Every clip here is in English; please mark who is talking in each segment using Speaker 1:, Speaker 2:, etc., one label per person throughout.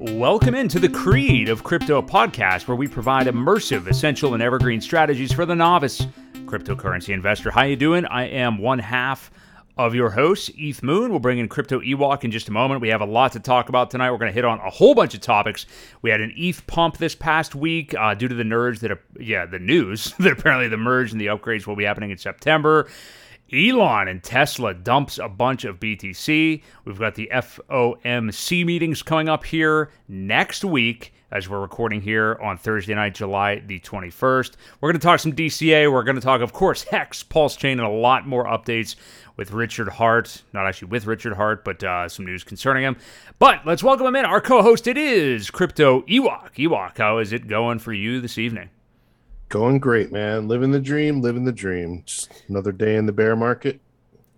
Speaker 1: Welcome into the Creed of Crypto podcast, where we provide immersive, essential, and evergreen strategies for the novice cryptocurrency investor. How you doing? I am one half of your hosts, ETH Moon. We'll bring in Crypto Ewok in just a moment. We have a lot to talk about tonight. We're going to hit on a whole bunch of topics. We had an ETH pump this past week uh, due to the nerds that, are, yeah, the news that apparently the merge and the upgrades will be happening in September. Elon and Tesla dumps a bunch of BTC. We've got the FOMC meetings coming up here next week as we're recording here on Thursday night, July the 21st. We're going to talk some DCA. We're going to talk, of course, Hex, Pulse Chain, and a lot more updates with Richard Heart. Not actually with Richard Heart, but uh, some news concerning him. But let's welcome him in. Our co host, it is Crypto Ewok. Ewok, how is it going for you this evening?
Speaker 2: Going great, man. Living the dream, living the dream. Just another day in the bear market.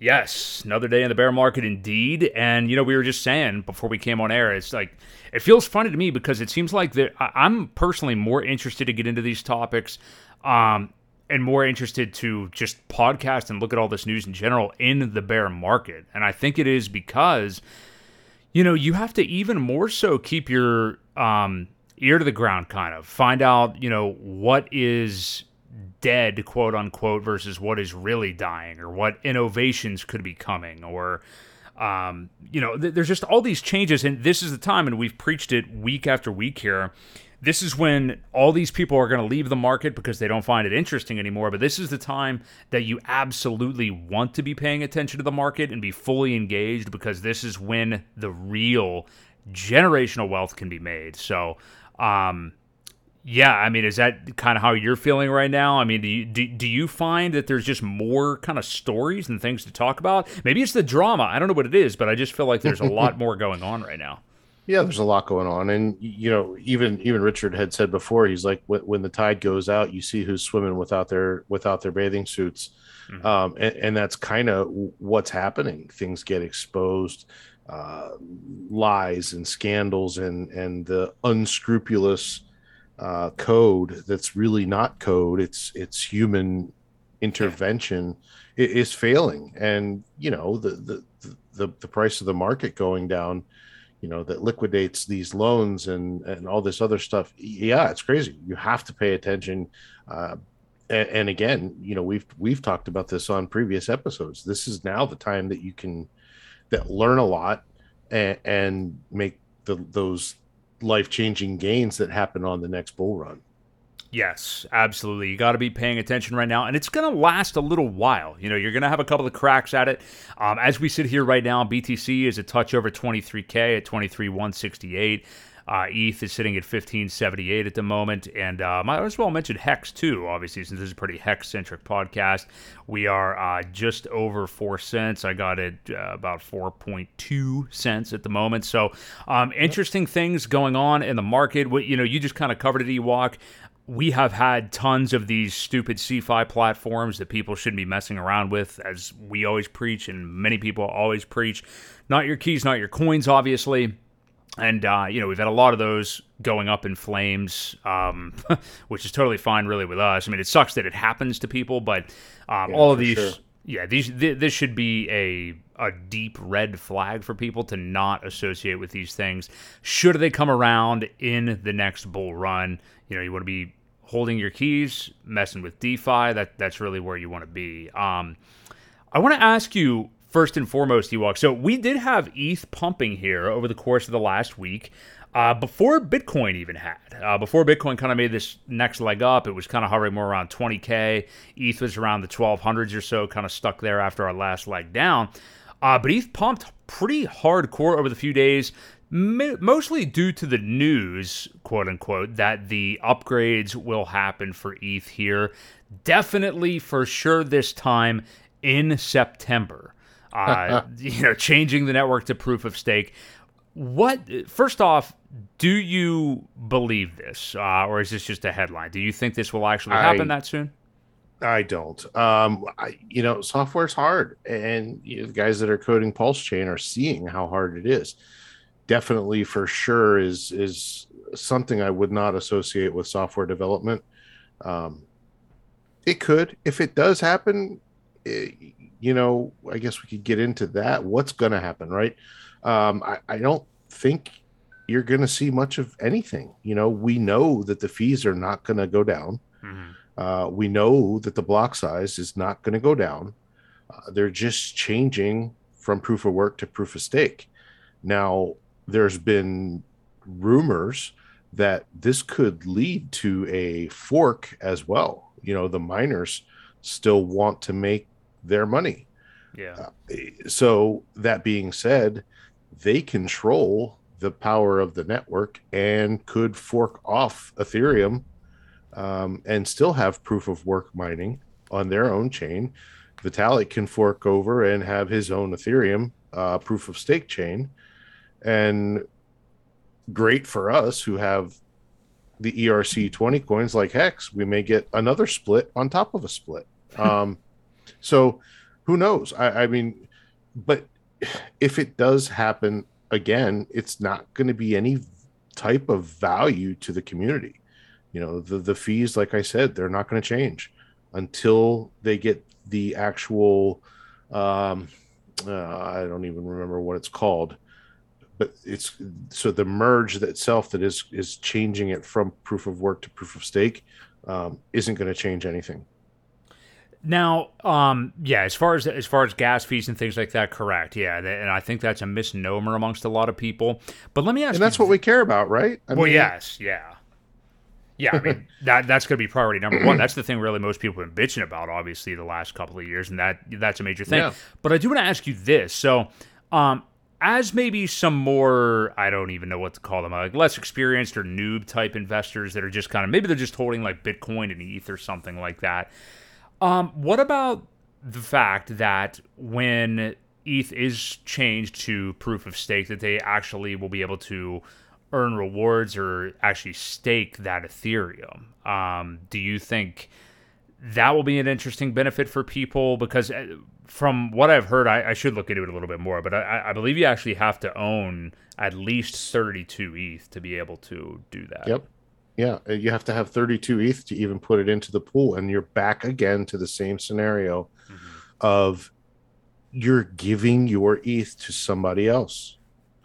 Speaker 1: Yes, another day in the bear market indeed. And you know, we were just saying before we came on air, it's like it feels funny to me because it seems like that I'm personally more interested to get into these topics, um, and more interested to just podcast and look at all this news in general in the bear market. And I think it is because, you know, you have to even more so keep your um ear to the ground kind of find out you know what is dead quote unquote versus what is really dying or what innovations could be coming or um, you know th- there's just all these changes and this is the time and we've preached it week after week here this is when all these people are going to leave the market because they don't find it interesting anymore. But this is the time that you absolutely want to be paying attention to the market and be fully engaged because this is when the real generational wealth can be made. So, um, yeah, I mean, is that kind of how you're feeling right now? I mean, do you, do, do you find that there's just more kind of stories and things to talk about? Maybe it's the drama. I don't know what it is, but I just feel like there's a lot more going on right now.
Speaker 2: Yeah, there's a lot going on, and you know, even even Richard had said before, he's like, when the tide goes out, you see who's swimming without their without their bathing suits, mm-hmm. um, and, and that's kind of what's happening. Things get exposed, uh, lies and scandals, and and the unscrupulous uh, code that's really not code. It's it's human intervention yeah. is failing. And you know the, the the the price of the market going down you know that liquidates these loans and and all this other stuff. Yeah it's crazy. You have to pay attention. Uh, and, and again you know we've we've talked about this on previous episodes. This is now the time that you can that learn a lot and, and make the, those life changing gains that happen on the next bull run.
Speaker 1: Yes, absolutely. You got to be paying attention right now, and it's going to last a little while. You know, you're going to have a couple of cracks at it. Um, as we sit here right now, BTC is a touch over 23K at 23,168. Uh, ETH is sitting at 1578 at the moment. And uh, might as well mention Hex, too, obviously, since this is a pretty Hex centric podcast. We are uh, just over 4 cents. I got it uh, about 4.2 cents at the moment. So, um, interesting things going on in the market. You know, you just kind of covered it, Ewok we have had tons of these stupid CeFi platforms that people shouldn't be messing around with, as we always preach, and many people always preach. Not your keys, not your coins, obviously and uh, you know we've had a lot of those going up in flames, um, which is totally fine, really, with us. I mean, it sucks that it happens to people, but um, yeah, all of these, sure. yeah, these th- this should be a a deep red flag for people to not associate with these things. Should they come around in the next bull run, you know, you want to be holding your keys, messing with DeFi. That that's really where you want to be. Um, I want to ask you first and foremost, Ewok. So we did have ETH pumping here over the course of the last week. Uh, before Bitcoin even had, uh, before Bitcoin kind of made this next leg up, it was kind of hovering more around 20k. ETH was around the 1200s or so, kind of stuck there after our last leg down. Uh, but ETH pumped pretty hardcore over the few days, mostly due to the news, quote unquote, that the upgrades will happen for ETH here. Definitely for sure this time in September uh, you know, changing the network to proof of stake. What first off, do you believe this, uh, or is this just a headline? Do you think this will actually happen I, that soon?
Speaker 2: I don't. Um, I, you know, software's hard, and you know, the guys that are coding Pulse Chain are seeing how hard it is. Definitely, for sure, is is something I would not associate with software development. Um, it could, if it does happen, it, you know, I guess we could get into that. What's going to happen, right? Um, I, I don't think you're going to see much of anything. You know, we know that the fees are not going to go down. Mm-hmm. Uh, we know that the block size is not going to go down. Uh, they're just changing from proof of work to proof of stake. Now, there's been rumors that this could lead to a fork as well. You know, the miners still want to make their money.
Speaker 1: Yeah.
Speaker 2: Uh, so, that being said, they control the power of the network and could fork off Ethereum um, and still have proof of work mining on their own chain. Vitalik can fork over and have his own Ethereum uh, proof of stake chain. And great for us who have the ERC 20 coins like Hex, we may get another split on top of a split. Um, so who knows? I, I mean, but if it does happen again, it's not going to be any type of value to the community. You know, the, the fees, like I said, they're not going to change until they get the actual, um, uh, I don't even remember what it's called, but it's so the merge itself that is is changing it from proof of work to proof of stake um, isn't going to change anything.
Speaker 1: Now, um, yeah, as far as as far as gas fees and things like that, correct, yeah, and I think that's a misnomer amongst a lot of people. But let me ask, you
Speaker 2: and that's you, what we care about, right?
Speaker 1: I well, mean, yes, yeah, yeah. I mean, that that's going to be priority number one. That's the thing, really, most people have been bitching about, obviously, the last couple of years, and that that's a major thing. Yeah. But I do want to ask you this, so. Um, as maybe some more, I don't even know what to call them, like less experienced or noob type investors that are just kind of maybe they're just holding like Bitcoin and ETH or something like that. Um, what about the fact that when ETH is changed to proof of stake, that they actually will be able to earn rewards or actually stake that Ethereum? Um, do you think that will be an interesting benefit for people? Because uh, from what I've heard, I, I, should look into it a little bit more, but I, I, believe you actually have to own at least 32 ETH to be able to do that.
Speaker 2: Yep. Yeah. Uh, you have to have 32 ETH to even put it into the pool. And you're back again to the same scenario mm-hmm. of you're giving your ETH to somebody else.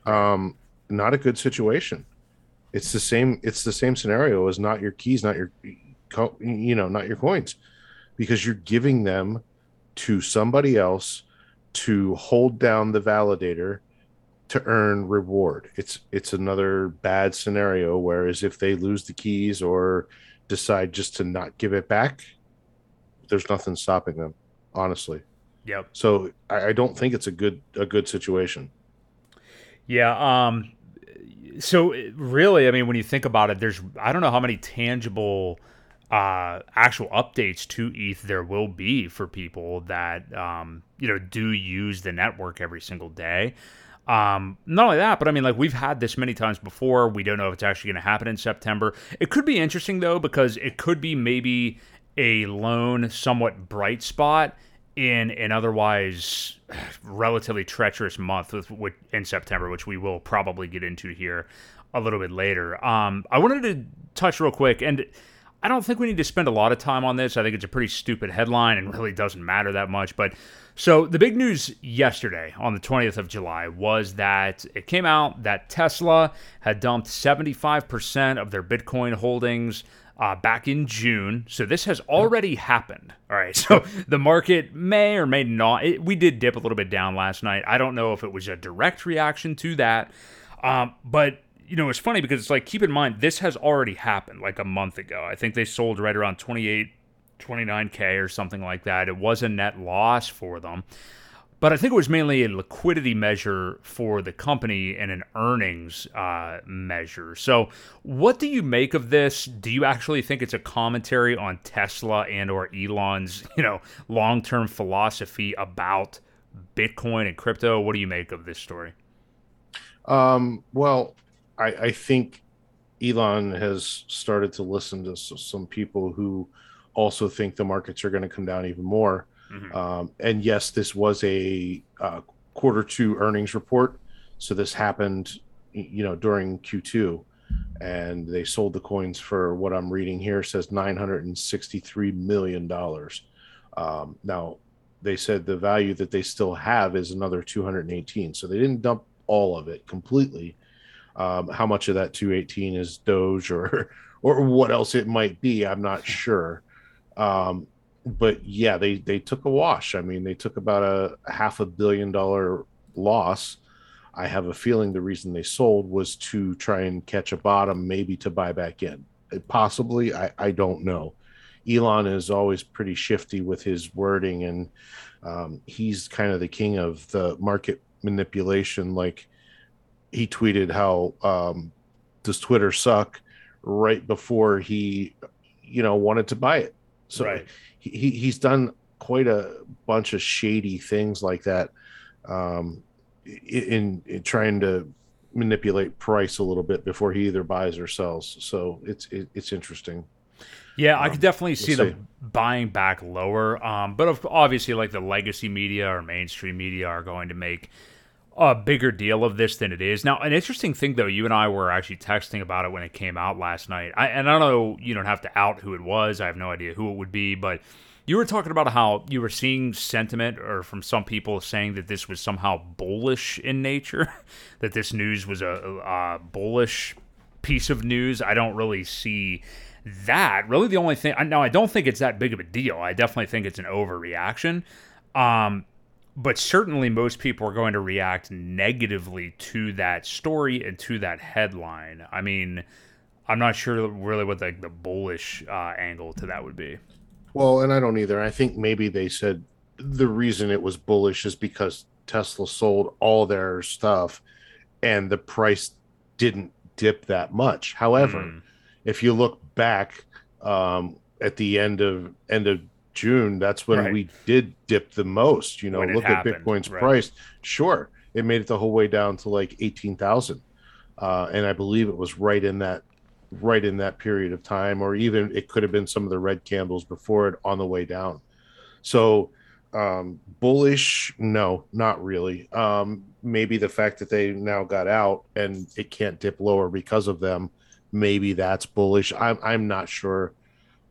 Speaker 2: Um, not a good situation. It's the same. It's the same scenario as not your keys, not your, you know, not your coins, because you're giving them to somebody else to hold down the validator to earn reward. It's it's another bad scenario. Whereas if they lose the keys or decide just to not give it back, there's nothing stopping them. Honestly.
Speaker 1: Yep.
Speaker 2: So I, I don't think it's a good a good situation.
Speaker 1: Yeah. Um. So really, I mean, when you think about it, there's I don't know how many tangible uh, actual updates to ETH there will be for people that um, you know do use the network every single day. Um, not only that, but I mean, like we've had this many times before. We don't know if it's actually going to happen in September. It could be interesting though because it could be maybe a lone, somewhat bright spot in an otherwise relatively treacherous month with, with, in September, which we will probably get into here a little bit later. Um, I wanted to touch real quick and I don't think we need to spend a lot of time on this. I think it's a pretty stupid headline and really doesn't matter that much. But so the big news yesterday on the 20th of July was that it came out that Tesla had dumped 75% of their Bitcoin holdings uh, back in June. So this has already happened. All right. So the market may or may not. It, we did dip a little bit down last night. I don't know if it was a direct reaction to that. Um, but you know, it's funny because it's like, keep in mind, this has already happened like a month ago. I think they sold right around 28, 29K or something like that. It was a net loss for them. But I think it was mainly a liquidity measure for the company and an earnings uh, measure. So, what do you make of this? Do you actually think it's a commentary on Tesla and or Elon's, you know, long-term philosophy about Bitcoin and crypto? What do you make of this story?
Speaker 2: Um, well, I, I think Elon has started to listen to some people who also think the markets are going to come down even more. Mm-hmm. Um, and yes, this was a uh, quarter two earnings report. So this happened, you know, during Q2 and they sold the coins for what I'm reading here says $963 million. Um, now they said the value that they still have is another 218. So they didn't dump all of it completely Um, how much of that 218 is Doge or or what else it might be, I'm not sure. Um, but yeah, they they took a wash. I mean, they took about a, half a billion dollar loss. I have a feeling the reason they sold was to try and catch a bottom, maybe to buy back in. Possibly, I, I don't know. Elon is always pretty shifty with his wording, and um, he's kind of the king of the market manipulation. Like he tweeted how um, does Twitter suck right before he, you know, wanted to buy it. So right. he he's done quite a bunch of shady things like that um, in, in trying to manipulate price a little bit before he either buys or sells. So it's it, it's interesting.
Speaker 1: Yeah, um, I could definitely see them buying back lower. Um, but obviously, like the legacy media or mainstream media are going to make a bigger deal of this than it is. Now, an interesting thing though, you and I were actually texting about it when it came out last night. I, and I don't know, you don't have to out who it was. I have no idea who it would be, but you were talking about how you were seeing sentiment or from some people saying that this was somehow bullish in nature, that this news was a, a bullish piece of news. I don't really see that. Really, the only thing now I don't think it's that big of a deal. I definitely think it's an overreaction. Um, but certainly most people are going to react negatively to that story and to that headline. I mean, I'm not sure really what the, the bullish uh, angle to that would be.
Speaker 2: Well, and I don't either. I think maybe they said the reason it was bullish is because Tesla sold all their stuff and the price didn't dip that much. However, mm. if you look back um, at the end of end of June, that's when right. we did dip the most. You know, look at Bitcoin's right. price. Sure, it made it the whole way down to like eighteen thousand, uh, and I believe it was right in that right in that period of time, or even it could have been some of the red candles before it on the way down. So um, bullish, no, not really. Um, maybe the fact that they now got out and it can't dip lower because of them, maybe that's bullish. I'm I'm not sure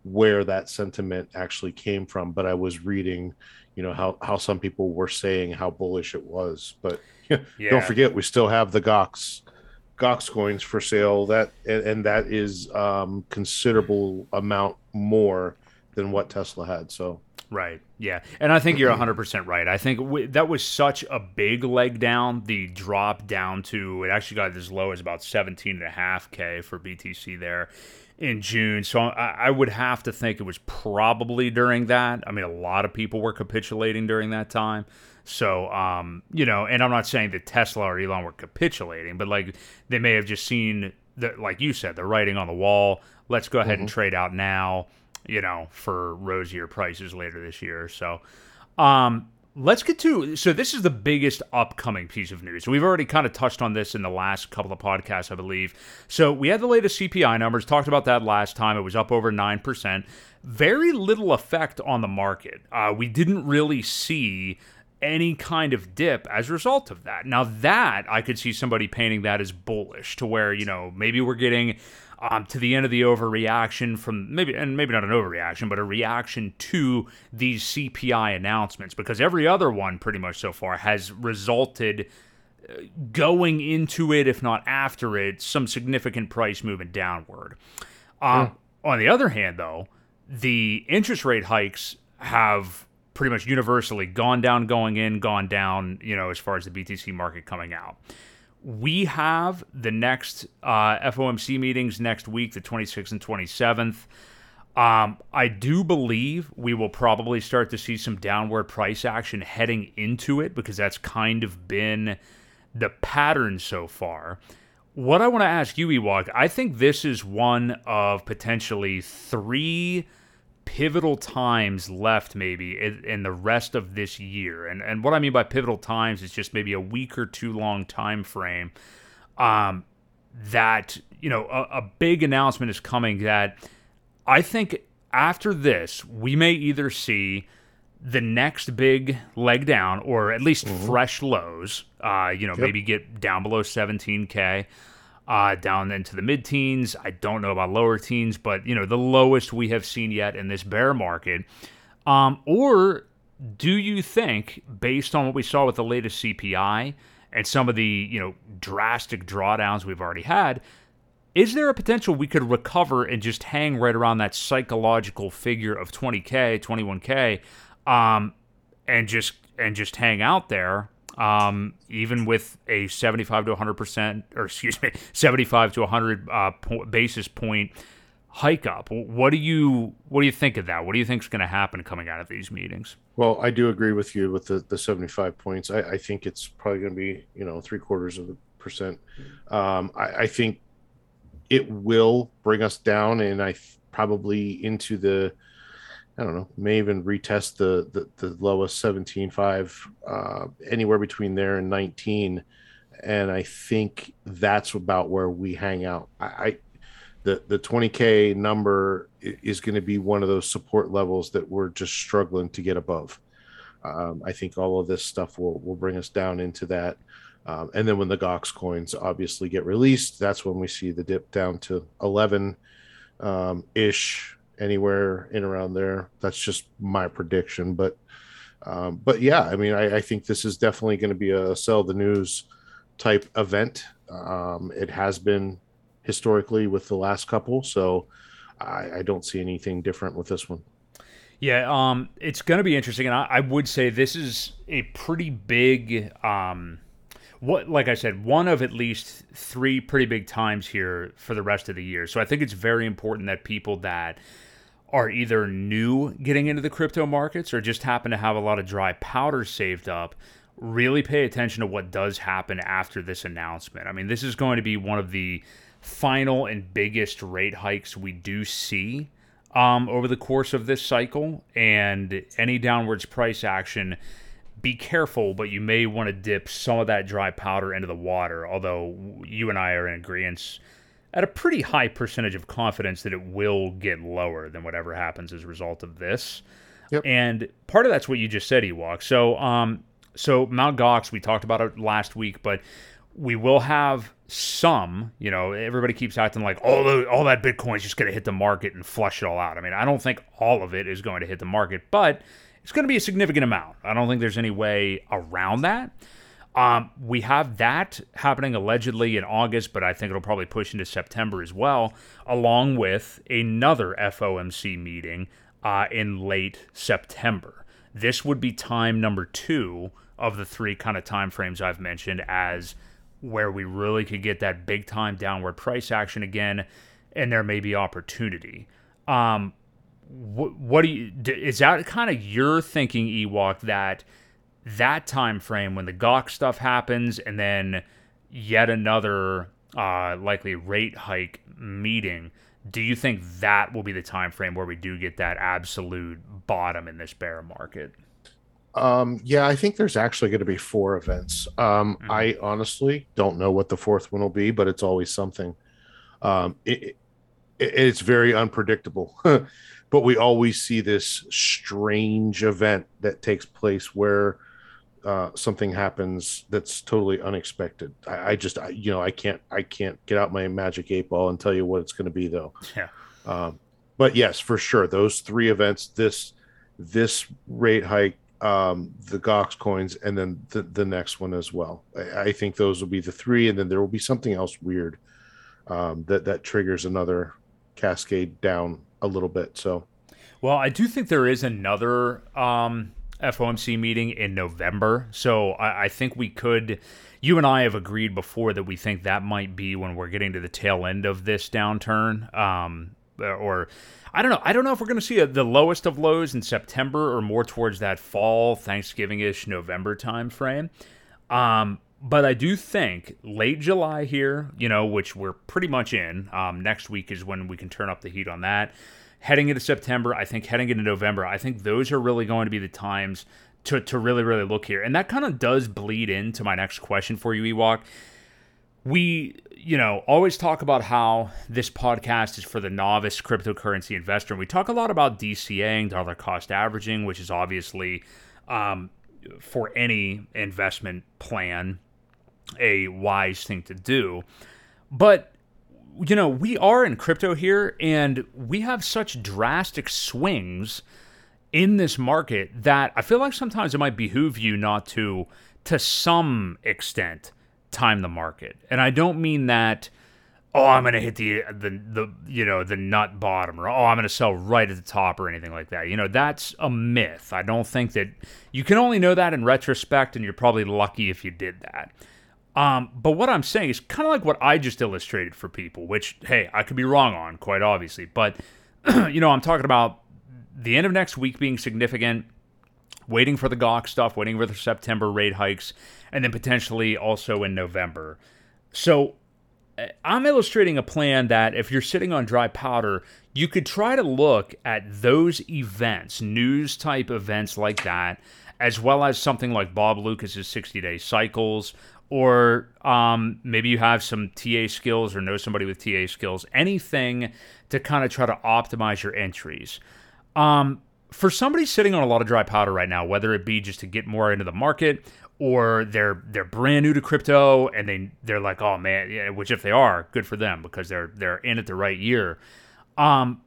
Speaker 2: where that sentiment actually came from, but I was reading, you know, how how some people were saying how bullish it was. But yeah. don't forget, we still have the Gox Gox coins for sale. That and, and that is um, considerable amount more than what Tesla had. So
Speaker 1: Right. Yeah. And I think you're 100% right. I think w- that was such a big leg down. The drop down to, it actually got as low as about 17.5K for BTC there in June. So I, I, would have to think it was probably during that. I mean, a lot of people were capitulating during that time. So, um, you know, and I'm not saying that Tesla or Elon were capitulating, but like they may have just seen the, like you said, the writing on the wall. Let's go ahead mm-hmm. and trade out now, you know, for rosier prices later this year. So, um, let's get to so this is the biggest upcoming piece of news. We've already kind of touched on this in the last couple of podcasts, I believe. So we had the latest CPI numbers, talked about that last time. It was up over nine percent. Very little effect on the market. Uh, we didn't really see any kind of dip as a result of that. Now that I could see somebody painting that as bullish to where, you know, maybe we're getting um, to the end of the overreaction from maybe, and maybe not an overreaction, but a reaction to these CPI announcements because every other one pretty much so far has resulted uh, going into it, if not after it, some significant price movement downward. Um, hmm. On the other hand, though, the interest rate hikes have pretty much universally gone down going in, gone down, you know, as far as the BTC market coming out we have the next uh, FOMC meetings next week, the 26th and 27th. Um, I do believe we will probably start to see some downward price action heading into it because that's kind of been the pattern so far. What I want to ask you, Ewok, I think this is one of potentially three pivotal times left maybe in, in, the rest of this year. And and what I mean by pivotal times is just maybe a week or two long time frame. Um, that you know a, a big announcement is coming that I think after this we may either see the next big leg down or at least mm-hmm. fresh lows. Uh, you know, yep. maybe get down below 17k uh, down into the mid teens. I don't know about lower teens, but you know the lowest we have seen yet in this bear market. Um, or do you think, based on what we saw with the latest CPI and some of the you know drastic drawdowns we've already had, is there a potential we could recover and just hang right around that psychological figure of 20k, 21k, um, and just and just hang out there? Um, even with a 75 to 100 percent, or excuse me, 75 to 100 uh, po- basis point hike up. What do you what do you think of that? What do you think is going to happen coming out of these meetings?
Speaker 2: Well, I do agree with you with the, the 75 points. I, I think it's probably going to be, you know, three quarters of a percent. Um, I, I, think it will bring us down and I th- probably into the, I don't know, may even retest the, the, the lowest 17.5, uh, anywhere between there and 19. And I think that's about where we hang out. I, I the the 20k number is going to be one of those support levels that we're just struggling to get above. Um, I think all of this stuff will will bring us down into that. Um, and then when the Gox coins obviously get released, that's when we see the dip down to 11 um, ish, anywhere in around there. That's just my prediction. But um, but yeah, I mean, I, I think this is definitely going to be a sell the news type event. Um, it has been historically with the last couple. So I, I don't see anything different with this one.
Speaker 1: Yeah, um, it's going to be interesting, and I, I, would say this is a pretty big, um, what like I said, one of at least three pretty big times here for the rest of the year. So I think it's very important that people that are either new getting into the crypto markets or just happen to have a lot of dry powder saved up really pay attention to what does happen after this announcement. I mean, this is going to be one of the final and biggest rate hikes we do see um, over the course of this cycle. And any downwards price action, be careful, but you may want to dip some of that dry powder into the water. Although you and I are in agreement at a pretty high percentage of confidence that it will get lower than whatever happens as a result of this. Yep. And part of that's what you just said, Ewok. So, um, so Mount Gox, we talked about it last week, but we will have some, you know, everybody keeps acting like all the, all that Bitcoin is just going to hit the market and flush it all out. I mean, I don't think all of it is going to hit the market, but it's going to be a significant amount. I don't think there's any way around that. Um, we have that happening allegedly in August, but I think it'll probably push into September as well, along with another FOMC meeting uh, in late September. This would be time number two of the three kind of time frames I've mentioned as where we really could get that big time downward price action again, and there may be opportunity. Um, what do you is that kind of your thinking, Ewok, that that time frame when the Gox stuff happens, and then yet another uh, likely rate hike meeting? Do you think that will be the time frame where we do get that absolute bottom in this bear market?
Speaker 2: Um, yeah, I think there's actually going to be four events. Um, mm-hmm. I honestly don't know what the fourth one will be, but it's always something. Um, it, it, it's very unpredictable, but we always see this strange event that takes place where uh, something happens that's totally unexpected. I, I just, I, you know, I can't, I can't get out my magic eight ball and tell you what it's going to be, though.
Speaker 1: Yeah.
Speaker 2: Um, but yes, for sure, those three events, this, this rate hike um, the Gox coins, and then the, the next one as well. I, I, think those will be the three, and then there will be something else weird um, that that triggers another cascade down a little bit. So,
Speaker 1: well, I do think there is another um, FOMC meeting in November, so I, I think we could. You and I have agreed before that we think that might be when we're getting to the tail end of this downturn, um, or I don't know. I don't know if we're going to see a, the lowest of lows in September or more towards that fall, Thanksgiving ish November time frame. Um, but I do think late July here, you know, which we're pretty much in. Um, next week is when we can turn up the heat on that. Heading into September, I think heading into November, I think those are really going to be the times to, to really, really look here. And that kind of does bleed into my next question for you, Ewok we you know always talk about how this podcast is for the novice cryptocurrency investor and we talk a lot about dcaing dollar cost averaging which is obviously um, for any investment plan a wise thing to do but you know we are in crypto here and we have such drastic swings in this market that i feel like sometimes it might behoove you not to to some extent time the market. And I don't mean that oh, I'm going to hit the the the you know, the nut bottom or oh, I'm going to sell right at the top or anything like that. You know, that's a myth. I don't think that you can only know that in retrospect and you're probably lucky if you did that. Um, but what I'm saying is kind of like what I just illustrated for people, which hey, I could be wrong on quite obviously, but you know, I'm talking about the end of next week being significant waiting for the Gox stuff, waiting for the September rate hikes, and then potentially also in November. So eh, I'm illustrating a plan that if you're sitting on dry powder, you could try to look at those events, news type events like that, as well as something like Bob Loukas's 60 day cycles, or um, maybe you have some TA skills or know somebody with TA skills, anything to kind of try to optimize your entries. Um, for somebody sitting on a lot of dry powder right now, whether it be just to get more into the market or they're they're brand new to crypto and they they're like, oh man, yeah, which if they are, good for them because they're they're in it the right year. Um,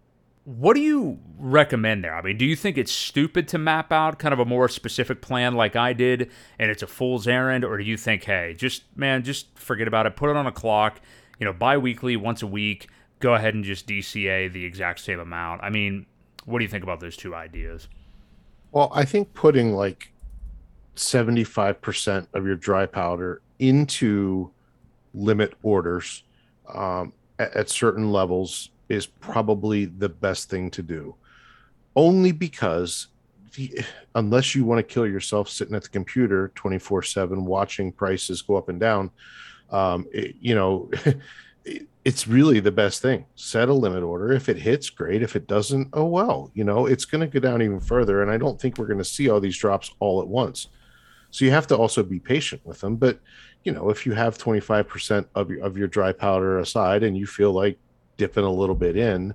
Speaker 1: what do you recommend there? I mean, do you think it's stupid to map out kind of a more specific plan like I did and it's a fool's errand, or do you think, hey, just man, just forget about it, put it on a clock, you know, bi-weekly, once a week, go ahead and just DCA the exact same amount? I mean, what do you think about those two ideas?
Speaker 2: Well, I think putting like 75% of your dry powder into limit orders um, at, at certain levels is probably the best thing to do. Only because unless you want to kill yourself sitting at the computer 24 7 watching prices go up and down, um, it, you know, it's really the best thing. Set a limit order. If it hits, great. If it doesn't, oh well. You know, it's going to go down even further. And I don't think we're going to see all these drops all at once. So you have to also be patient with them. But you know, if you have 25% of your of your dry powder aside and you feel like dipping a little bit in,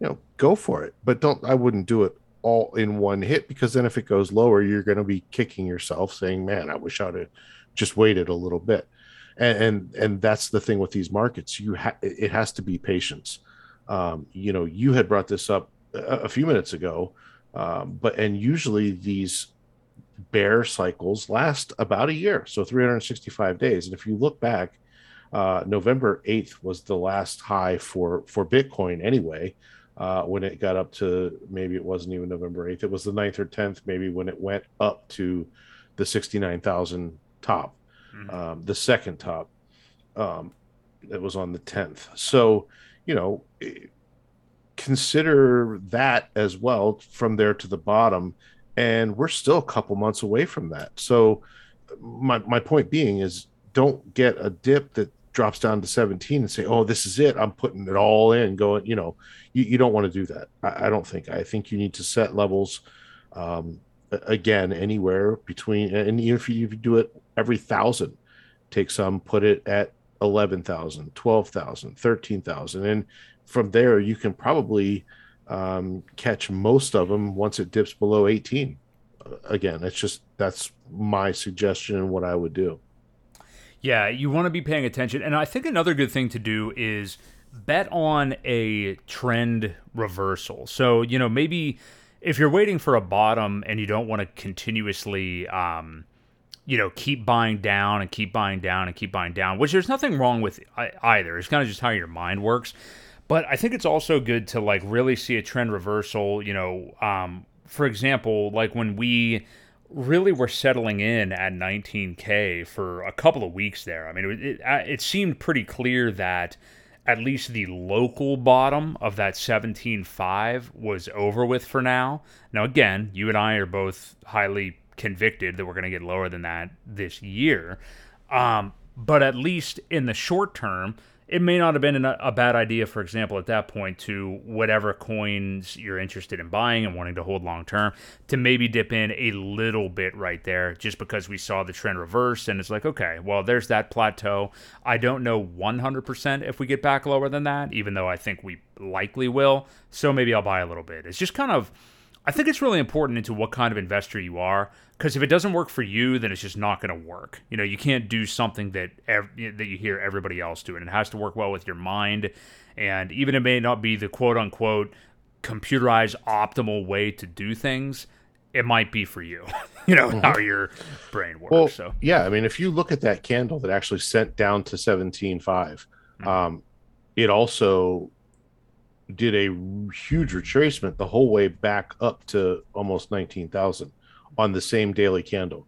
Speaker 2: you know, go for it. But don't I wouldn't do it all in one hit because then if it goes lower, you're going to be kicking yourself saying, Man, I wish I'd have just waited a little bit. And and, and that's the thing with these markets. You ha- it has to be patience. Um, you know you had brought this up a, a few minutes ago um, but and usually these bear cycles last about a year so 365 days. And if you look back uh, november 8th was the last high for for bitcoin anyway uh, when it got up to maybe it wasn't even november 8th it was the 9th or 10th maybe when it went up to the 69000 top mm-hmm. um, the second top um, that was on the 10th. So, you know, consider that as well from there to the bottom. And we're still a couple months away from that. So, my, my point being is don't get a dip that drops down to 17 and say, oh, this is it. I'm putting it all in, going, you know, you, you don't want to do that. I, I, don't think. I think you need to set levels um, again anywhere between, and even if you, do it every thousand. Take some, put it at 11,000, 12,000, 13,000. And from there, you can probably um, catch most of them once it dips below 18. Again, it's just that's my suggestion and what I would do.
Speaker 1: Yeah, you want to be paying attention. And I think another good thing to do is bet on a trend reversal. So, you know, maybe if you're waiting for a bottom and you don't want to continuously um, you know, keep buying down and keep buying down and keep buying down, which there's nothing wrong with either. It's kind of just how your mind works. But I think it's also good to like really see a trend reversal. You know, um, for example, like when we really were settling in at 19k for a couple of weeks there. I mean, it, it, it seemed pretty clear that at least the local bottom of that 17.5 was over with for now. Now, again, you and I are both highly convicted that we're going to get lower than that this year. Um, but at least in the short term, it may not have been a, bad idea, for example, at that point, to whatever coins you're interested in buying and wanting to hold long term, to maybe dip in a little bit right there, just because we saw the trend reverse. And it's like, okay, well, there's that plateau. I don't know 100% if we get back lower than that, even though I think we likely will. So maybe I'll buy a little bit. It's just kind of I think it's really important into what kind of investor you are because if it doesn't work for you, then it's just not going to work. You know, you can't do something that ev- that you hear everybody else doing. It has to work well with your mind, and even it may not be the quote unquote computerized optimal way to do things. it might be for you. you know mm-hmm. how your brain works.
Speaker 2: Well,
Speaker 1: so
Speaker 2: yeah, I mean, if you look at that candle that actually sent down to seventeen five, mm-hmm. um, it also did a huge retracement the whole way back up to almost nineteen thousand on the same daily candle.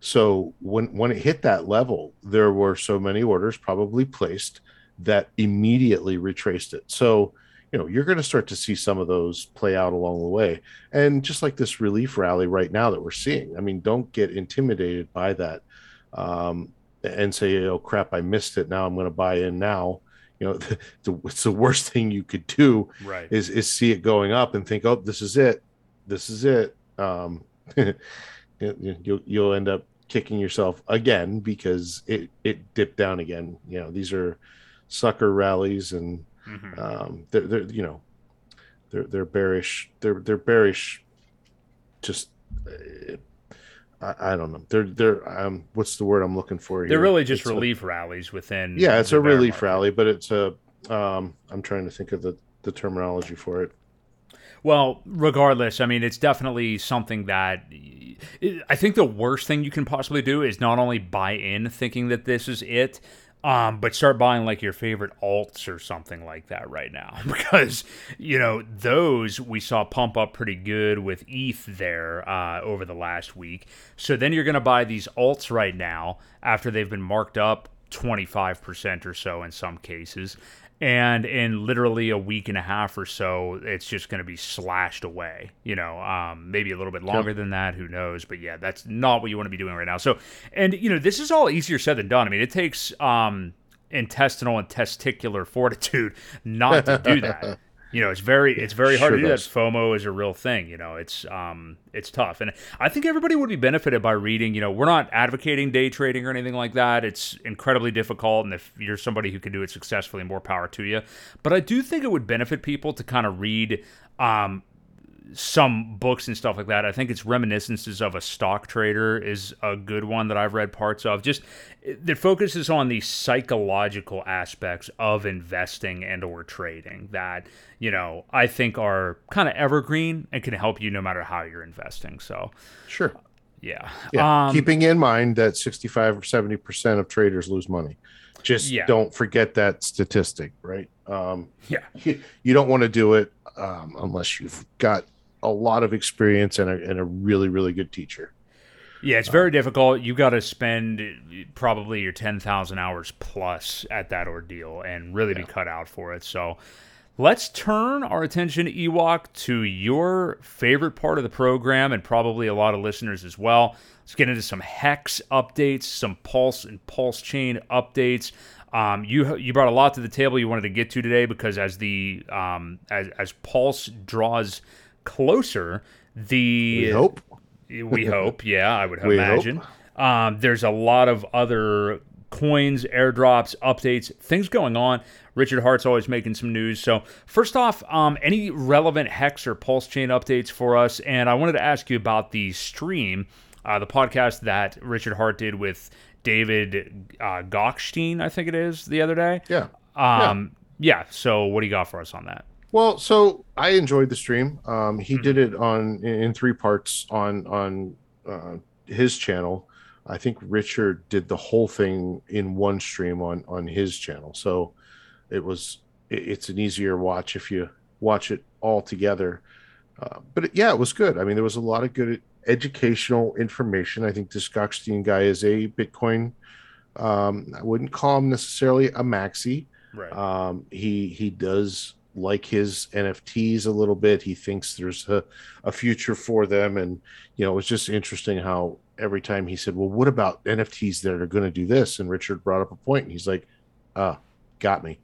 Speaker 2: So when when it hit that level, there were so many orders probably placed that immediately retraced it. So you know you're going to start to see some of those play out along the way. And just like this relief rally right now that we're seeing i mean don't get intimidated by that um, and say oh crap i missed it. Now i'm going to buy in now. You know the, it's the worst thing you could do
Speaker 1: right.
Speaker 2: is is see it going up and think oh this is it. This is it. Um, you'll you'll end up kicking yourself again because it it dipped down again you know these are sucker rallies and Mm-hmm. Um, they're, they're, you know, they're they're bearish. They're they're bearish. Just, uh, I, I, don't know. They're they're um, what's the word I'm looking for?
Speaker 1: Here? They're really just it's relief a, rallies within.
Speaker 2: Yeah, it's a relief market. rally, but it's a. Um, I'm trying to think of the the terminology for it.
Speaker 1: Well, regardless, I mean, it's definitely something that I think the worst thing you can possibly do is not only buy in thinking that this is it, um, but start buying like your favorite alts or something like that right now because you know those we saw pump up pretty good with ETH there uh, over the last week. So then you're going to buy these alts right now after they've been marked up 25% or so in some cases and in literally a week and a half or so it's just going to be slashed away you know um, maybe a little bit longer yep. than that who knows? But yeah that's not what you want to be doing right now. So and you know this is all easier said than done. I mean it takes um, intestinal and testicular fortitude not to do that you know, it's very it's very hard sure to do does. that. FOMO is a real thing. You know, it's um it's tough, and I think everybody would be benefited by reading. You know, we're not advocating day trading or anything like that. It's incredibly difficult, and if you're somebody who can do it successfully, more power to you. But I do think it would benefit people to kind of read um some books and stuff like that. I think it's Reminiscences of a Stock Trader is a good one that I've read parts of. Just that focuses on the psychological aspects of investing and or trading that, you know, I think are kind of evergreen and can help you no matter how you're investing. So,
Speaker 2: sure.
Speaker 1: Yeah.
Speaker 2: yeah. Um, Keeping in mind that 65 or 70% of traders lose money. Just yeah. don't forget that statistic, right? Um,
Speaker 1: yeah.
Speaker 2: You, you don't want to do it um, unless you've got a lot of experience and a, and a really really good teacher.
Speaker 1: Yeah, it's very um, difficult. You got to spend probably your 10,000 hours plus at that ordeal and really yeah. be cut out for it. So let's turn our attention, Ewok, to your favorite part of the program and probably a lot of listeners as well. Let's get into some hex updates, some pulse and pulse chain updates. Um, you you brought a lot to the table you wanted to get to today because as the um, as as pulse draws closer. The
Speaker 2: we hope.
Speaker 1: We hope. Yeah, I would imagine. Um, there's a lot of other coins, airdrops, updates, things going on. Richard Heart's always making some news. So, first off, um, any relevant Hex or Pulse Chain updates for us? And I wanted to ask you about the stream, uh, the podcast that Richard Heart did with David uh, Gokhshtein, I think it is, the other day.
Speaker 2: Yeah.
Speaker 1: Um, yeah. yeah. So, what do you got for us on that?
Speaker 2: Well, so I enjoyed the stream. Um, he mm-hmm. did it on in three parts on on uh, his channel. I think Richard did the whole thing in one stream on on his channel. So it was it, it's an easier watch if you watch it all together. Uh, but it, yeah, it was good. I mean, there was a lot of good educational information. I think this Gokhshtein guy is a Bitcoin. Um, I wouldn't call him necessarily a maxi.
Speaker 1: Right.
Speaker 2: Um, he he does like his NFTs a little bit. He thinks there's a, a future for them. And, you know, it's just interesting how every time he said, Well, what about NFTs that are going to do this? And Richard brought up a point and he's like, Ah, got me.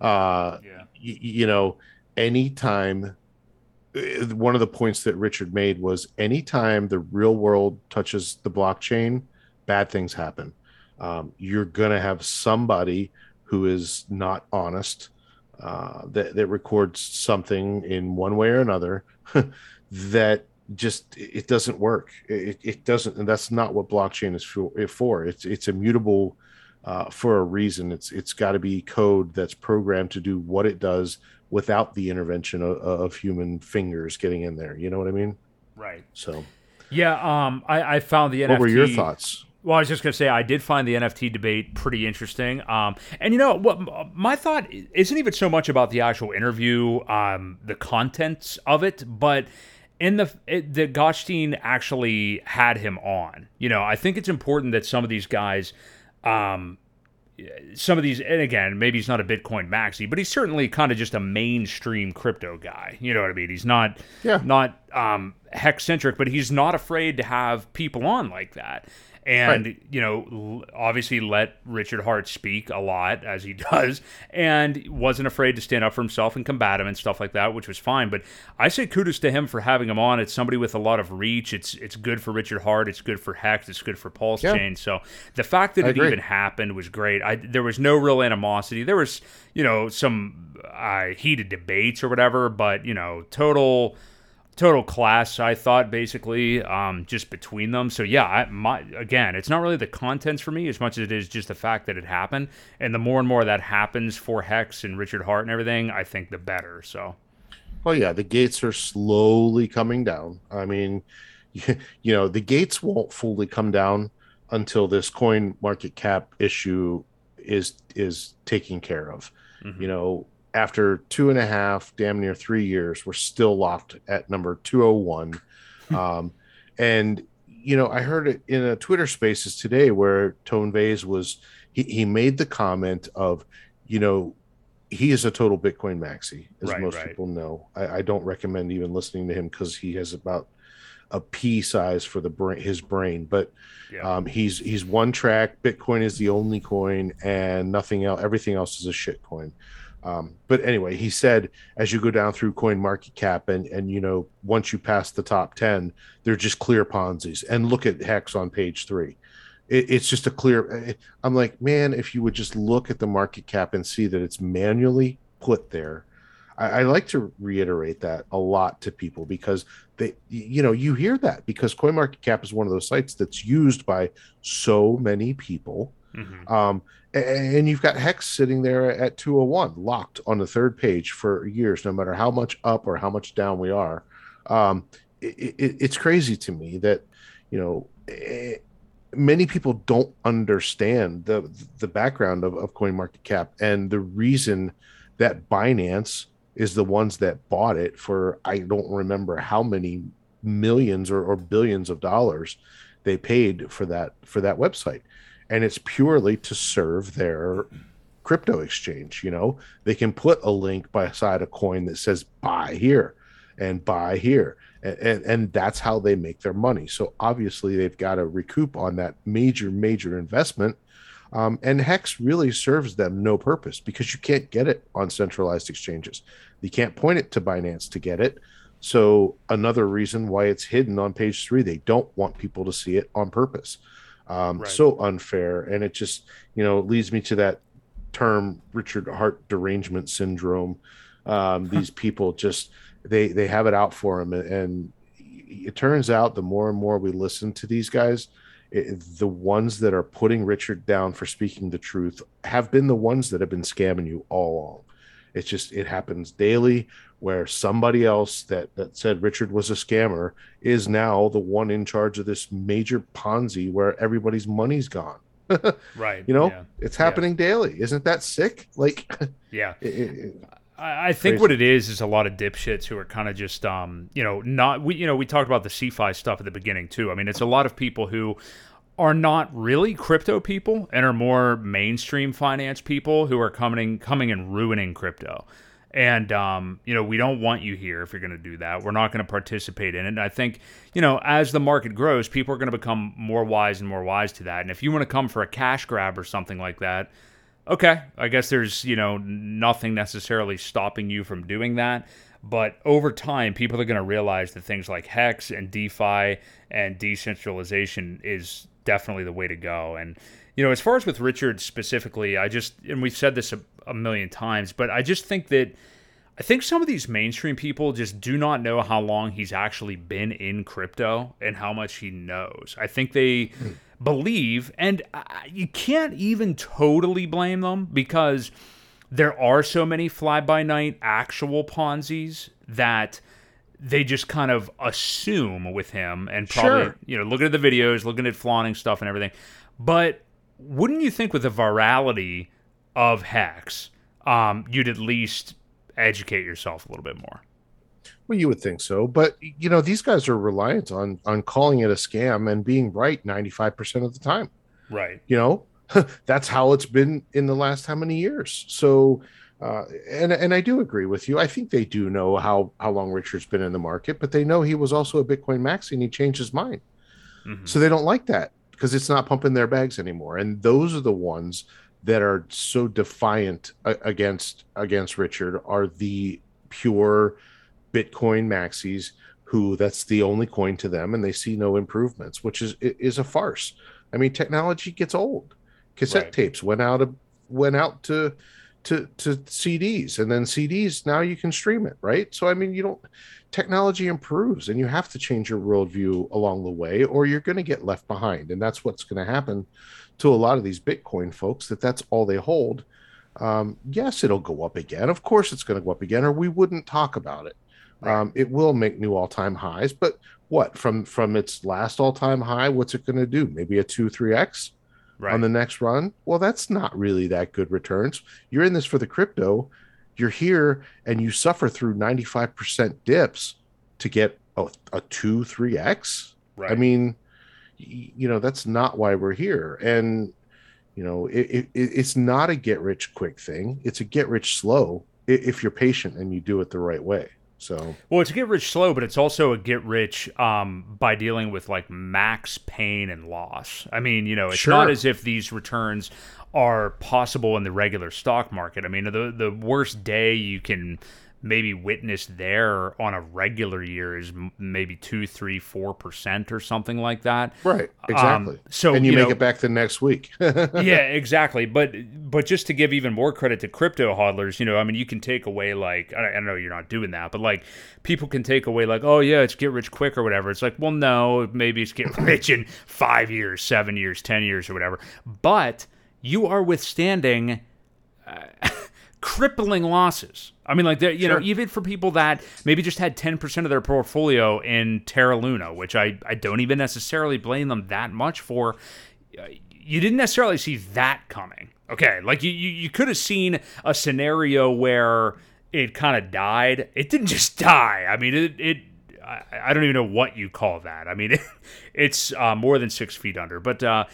Speaker 2: Uh, yeah. Y- you know, anytime uh, one of the points that Richard made was anytime the real world touches the blockchain, bad things happen. Um, you're going to have somebody who is not honest uh, that, that records something in one way or another that just it doesn't work it, it doesn't and that's not what blockchain is for, for. it's it's immutable uh, for a reason it's it's got to be code that's programmed to do what it does without the intervention of, of, human fingers getting in there you know what i mean
Speaker 1: Right.
Speaker 2: So,
Speaker 1: yeah, um, I, I found the NFT.
Speaker 2: what were your thoughts?
Speaker 1: Well, I was just gonna say I did find the NFT debate pretty interesting. Um, and you know what? My thought isn't even so much about the actual interview, um, the contents of it, but in the it, the Gokhshtein actually had him on. You know, I think it's important that some of these guys, um, some of these, and again, maybe he's not a Bitcoin maxi, but he's certainly kind of just a mainstream crypto guy. You know what I mean? He's not,
Speaker 2: Yeah.
Speaker 1: not um, hex centric, but he's not afraid to have people on like that. And
Speaker 2: Right.
Speaker 1: you know, obviously let Richard Heart speak a lot as he does, and wasn't afraid to stand up for himself and combat him and stuff like that, which was fine. But I say kudos to him for having him on. It's somebody with a lot of reach. It's it's good for Richard Heart. It's good for Hex. It's good for Pulse
Speaker 2: Yeah.
Speaker 1: Chain. So the fact that
Speaker 2: I
Speaker 1: it
Speaker 2: agree.
Speaker 1: even happened was great. I there was no real animosity. There was you know some uh, heated debates or whatever, but you know total total class i thought basically um, just between them so yeah I, my again it's not really the contents for me as much as it is just the fact that it happened and the more and more that happens for hex and richard heart and everything i think the better so
Speaker 2: Well, yeah, the gates are slowly coming down. I mean, you, you know, the gates won't fully come down until this coin market cap issue is is taken care of.
Speaker 1: Mhm.
Speaker 2: You know, after two and a half, damn near three years, we're still locked at number 201. um, and you know, I heard it in a Twitter Spaces today where Tone Vays was he, he made the comment of, you know, he is a total Bitcoin maxi, as
Speaker 1: Right,
Speaker 2: most
Speaker 1: right.
Speaker 2: people know. I, I don't recommend even listening to him because he has about a pea size for the brain, his brain. But
Speaker 1: yeah
Speaker 2: um, he's he's one track. Bitcoin is the only coin, and nothing else. Everything else is a shit coin. Um, but anyway, he said as you go down through Coin Market Cap, and and you know once you pass the top ten, they're just clear Ponzi's. And look at Hex on page three. It, it's just a clear. I'm like, man, if you would just look at the market cap and see that it's manually put there. I, I like to reiterate that a lot to people because they, you know, you hear that because CoinMarketCap is one of those sites that's used by so many people.
Speaker 1: Mhm.
Speaker 2: Um, and you've got Hex sitting there at 201, locked on the third page for years, no matter how much up or how much down we are. Um, it, it, it's crazy to me that, you know, eh, many people don't understand the the background of, of coin market cap and the reason that Binance is the ones that bought it for I don't remember how many millions or, or billions of dollars they paid for that for that website and it's purely to serve their crypto exchange you know? They can put a link beside a coin that says buy here and buy here and, and, and that's how they make their money. So obviously they've got to recoup on that major major investment um, and hex really serves them no purpose because you can't get it on centralized exchanges. You can't point it to binance to get it. So another reason why it's hidden on page three they don't want people to see it on purpose um,
Speaker 1: Right.
Speaker 2: so unfair. And it just you know leads me to that term richard heart derangement syndrome. Um, these people just they they have it out for them and, and it turns out the more and more we listen to these guys it, the ones that are putting richard down for speaking the truth have been the ones that have been scamming you all along. It's just it happens daily where somebody else that that said richard was a scammer is now the one in charge of this major ponzi where everybody's money's gone
Speaker 1: right
Speaker 2: you know
Speaker 1: yeah,
Speaker 2: it's happening daily isn't that sick like
Speaker 1: yeah.
Speaker 2: it, it,
Speaker 1: I I think
Speaker 2: Crazy.
Speaker 1: what it is is a lot of dipshits who are kind of just, um, you know, not we, you know, we talked about the CeFi stuff at the beginning too. I mean, it's a lot of people who are not really crypto people and are more mainstream finance people who are coming coming and ruining crypto. And um, you know, we don't want you here if you're going to do that. We're not going to participate in it. And I think, you know, as the market grows, people are going to become more wise and more wise to that. And if you want to come for a cash grab or something like that, okay, I guess there's, you know, nothing necessarily stopping you from doing that. But over time, people are going to realize that things like Hex and DeFi and decentralization is definitely the way to go. And, you know, as far as with Richard specifically, I just, and we've said this a, million times, but I just think that. I think some of these mainstream people just do not know how long he's actually been in crypto and how much he knows. I think they believe, and I- you can't even totally blame them because there are so many fly by night actual Ponzi's that they just kind of assume with him and probably sure. you know looking at the videos, looking at flaunting stuff and everything. But wouldn't you think with the virality of hex, um, you'd at least educate yourself a little bit more?
Speaker 2: Well, you would think so, but you know these guys are reliant on on calling it a scam and being right ninety five percent of the time.
Speaker 1: Right.
Speaker 2: You know, that's how it's been in the last how many years. So, uh, and and I do agree with you. I think they do know how how long Richard's been in the market, but they know he was also a Bitcoin maxi and he changed his mind. Mm-hmm. So they don't like that because it's not pumping their bags anymore. And those are the ones that are so defiant uh, against against Richard are the pure Bitcoin maxis who that's the only coin to them and they see no improvements, which is is a farce. I mean, technology gets old. Cassette right. tapes went out of went out to to to CDs and then CDs now you can stream it, right? So I mean, you don't technology improves and you have to change your worldview along the way or you're going to get left behind and that's what's going to happen to a lot of these bitcoin folks that that's all they hold um, yes it'll go up again of course it's going to go up again or we wouldn't talk about it Right. Um, it will make new all-time highs, but what from from its last all-time high? What's it going to do? Maybe a two, three x right. on the next run. Well, that's not really that good returns. You're in this for the crypto. You're here and you suffer through 95% dips to get a, a two, three x. Right. I mean, you know that's not why we're here, and you know it, it, it's not a get rich quick thing. It's a get rich slow if you're patient and you do it the right way. So
Speaker 1: well, it's a get rich slow, but it's also a get rich um, by dealing with like max pain and loss. I mean, you know, it's sure. not as if these returns are possible in the regular stock market. I mean, the the worst day you can maybe witness there on a regular year is maybe two, three, four percent or something like that.
Speaker 2: Right. Um, exactly. Um, so and you, you make know, it back the next week.
Speaker 1: yeah, exactly. But but just to give even more credit to crypto hodlers, you know, I mean, you can take away like I, I know you're not doing that, but like people can take away like, oh yeah, it's get rich quick or whatever. It's like, well, no, maybe it's get rich in five years, seven years, ten years or whatever. But you are withstanding. Uh, crippling losses. I mean, like, you sure. know, even for people that maybe just had 10% of their portfolio in Terra Luna, which I, I don't even necessarily blame them that much for, uh, you didn't necessarily see that coming. Okay. Like, you, you, you could have seen a scenario where it kind of died. It didn't just die. I mean, it, it I, I don't even know what you call that. I mean, it, it's uh, more than six feet under, but uh,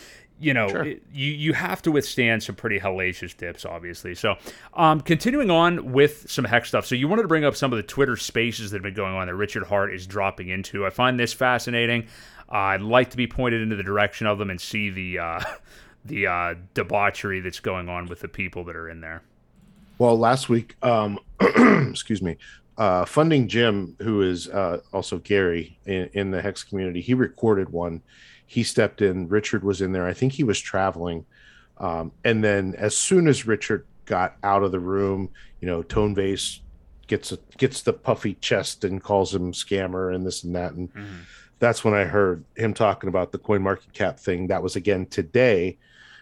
Speaker 1: you know, sure. it, you you have to withstand some pretty hellacious dips, obviously. So, um, continuing on with some hex stuff. So, you wanted to bring up some of the Twitter Spaces that have been going on that Richard Heart is dropping into. I find this fascinating. Uh, I'd like to be pointed into the direction of them and see the uh, the uh, debauchery that's going on with the people that are in there.
Speaker 2: Well, last week, um, excuse me, uh, funding Jim, who is uh, also Gary in, in, the Hex community, he recorded one he stepped in. Richard was in there. I think he was traveling. Um, and then as soon as Richard got out of the room, you know, Tone Vays gets a, gets the puffy chest and calls him scammer and this and that. And mm-hmm. that's when I heard him talking about the coin market cap thing. That was again today.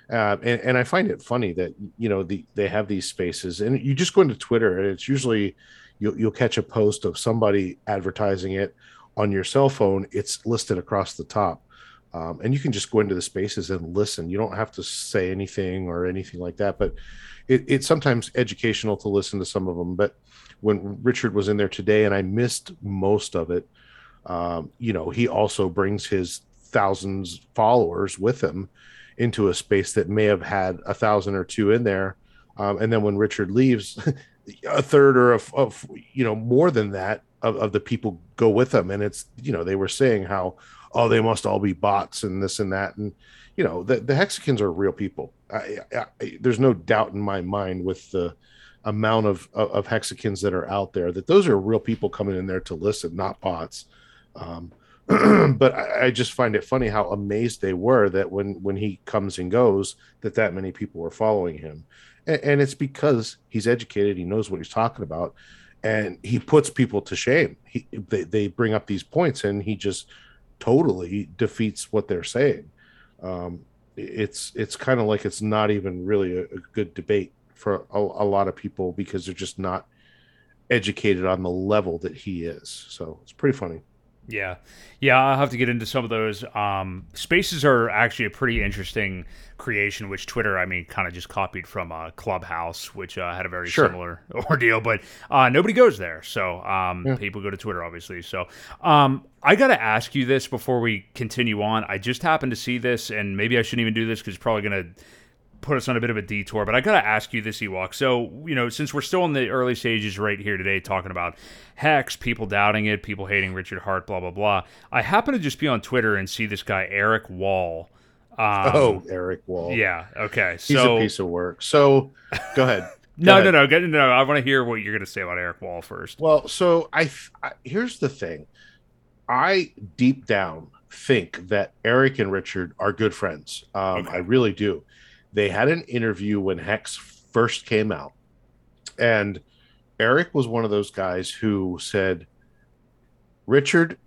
Speaker 2: Uh, and, and I find it funny that, you know, the, they have these spaces and you just go into Twitter and it's usually you'll, you'll catch a post of somebody advertising it on your cell phone. It's listed across the top um, and you can just go into the spaces and listen. You don't have to say anything or anything like that but it, it's sometimes educational to listen to some of them but when richard was in there today and i missed most of it um, you know he also brings his thousands followers with him into a space that may have had a thousand or two in there. Um, and then when richard leaves a third or a, of you know more than that of, of the people go with him. And it's you know they were saying how oh, they must all be bots and this and that. And, you know, the, the are real people. I, I, there's no doubt in my mind with the amount of, of, of, that are out there that those are real people coming in there to listen, not bots. Um, but I, I, just find it funny how amazed they were that when when he comes and goes that that many people were following him and, and, it's because he's educated he knows what he's talking about and he puts people to shame he they, they bring up these points and he just totally defeats what they're saying. Um, it's it's kind of like it's not even really a, a good debate for a, a, lot of people because they're just not educated on the level that he is. So it's pretty funny.
Speaker 1: Yeah. Yeah, I'll have to get into some of those. Um, spaces are actually a pretty interesting creation, which Twitter, I mean, kind of just copied from uh, Clubhouse, which uh, had a very
Speaker 2: Sure.
Speaker 1: similar ordeal, but uh, nobody goes there. So um,
Speaker 2: Yeah.
Speaker 1: people go to Twitter, obviously. So um, I got to ask you this before we continue on. I just happened to see this, and maybe I shouldn't even do this because it's probably going to put us on a bit of a detour, but I got to ask you this, Ewok. So, you know, since we're still in the early stages right here today, talking about Hex, people doubting it, people hating Richard Heart, blah, blah, blah, I happen to just be on Twitter and see this guy, Eric Wall. Um,
Speaker 2: oh, Eric Wall.
Speaker 1: yeah. Okay.
Speaker 2: He's
Speaker 1: So,
Speaker 2: a piece of work. So go ahead.
Speaker 1: no,
Speaker 2: Go
Speaker 1: no,
Speaker 2: ahead.
Speaker 1: no, no, no. I want to hear what you're going to say about Eric Wall first.
Speaker 2: Well, so I, I here's the thing. I deep down think that Eric and Richard are good friends. Um,
Speaker 1: Okay.
Speaker 2: I really do. They had an interview when Hex first came out, and Eric was one of those guys who said, "Richard,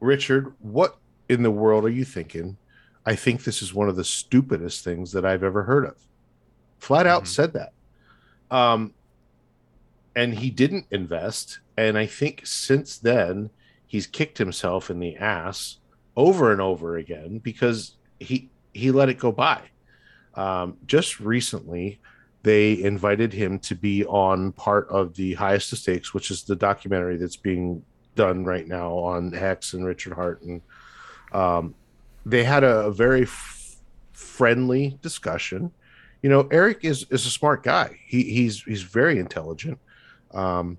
Speaker 2: Richard, what in the world are you thinking? I think this is one of the stupidest things that I've ever heard of." Flat out
Speaker 1: Mhm.
Speaker 2: said that. Um, and he didn't invest. And I think since then, he's kicked himself in the ass over and over again because he he let it go by. Um, just recently, they invited him to be on part of the highest of stakes, which is the documentary that's being done right now on Hex and Richard Heart, and um, they had a, very f- friendly discussion. You know, Eric is is a smart guy. He he's he's very intelligent, um,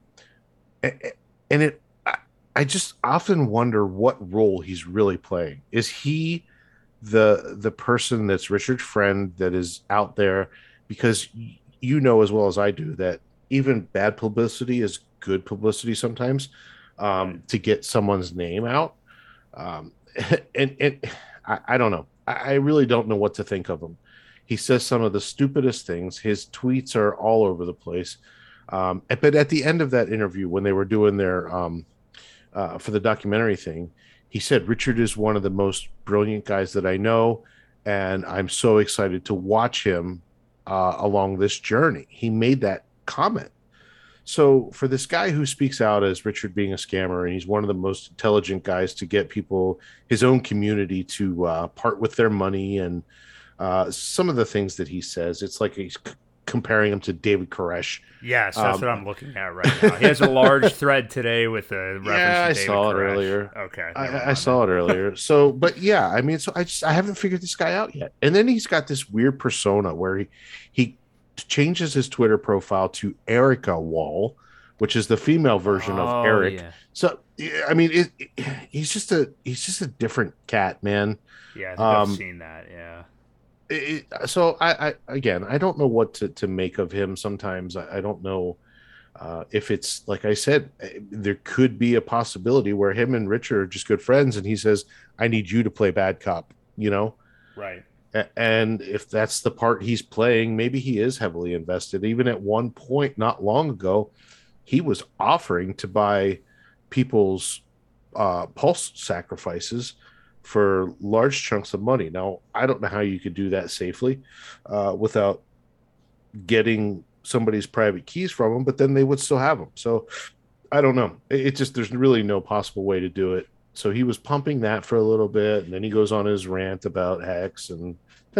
Speaker 2: a- a- and it. I, just often wonder what role he's really playing. Is he the the person that's Richard's friend that is out there? Because you know as well as I do that even bad publicity is good publicity sometimes um, to get someone's name out. Um, and and I, I don't know. I, I really don't know what to think of him. He says some of the stupidest things. His tweets are all over the place. Um, but at the end of that interview, when they were doing their um, uh, for the documentary thing, he said Richard is one of the most brilliant guys that I know, and I'm so excited to watch him uh, along this journey. He made that comment. So for this guy who speaks out as Richard being a scammer, and he's one of the most intelligent guys to get people, his own community, to uh, part with their money, and uh, some of the things that he says, it's like he's comparing him to David Koresh.
Speaker 1: Yes, that's
Speaker 2: Um,
Speaker 1: what I'm looking at right now. He has a large thread today with a reference
Speaker 2: Yeah,
Speaker 1: to
Speaker 2: I saw it earlier.
Speaker 1: Okay.
Speaker 2: I, I saw it earlier. So, but yeah, I mean, so I just I haven't figured this guy out yet. And then he's got this weird persona where he he changes his Twitter profile to Erica Wall, which is the female version
Speaker 1: Oh,
Speaker 2: of Eric.
Speaker 1: Yeah,
Speaker 2: So, I mean, it, it- he's just a he's just a different cat, man.
Speaker 1: yeah I think
Speaker 2: Um,
Speaker 1: I've seen that. Yeah.
Speaker 2: It- so I, I again, I don't know what to to make of him. Sometimes I, I don't know. Uh, if it's like I said, eh, there could be a possibility where him and Richard are just good friends, and he says, "I need you to play bad cop," you know.
Speaker 1: Right.
Speaker 2: And if that's the part he's playing, maybe he is heavily invested. Even at one point, not long ago, he was offering to buy people's uh, pulse sacrifices for large chunks of money. Now, I don't know how you could do that safely uh, without getting somebody's private keys from them, but then they would still have them. So I don't know. It, it just, there's really no possible way to do it. So he was pumping that for a little bit, and then he goes on his rant about Hex and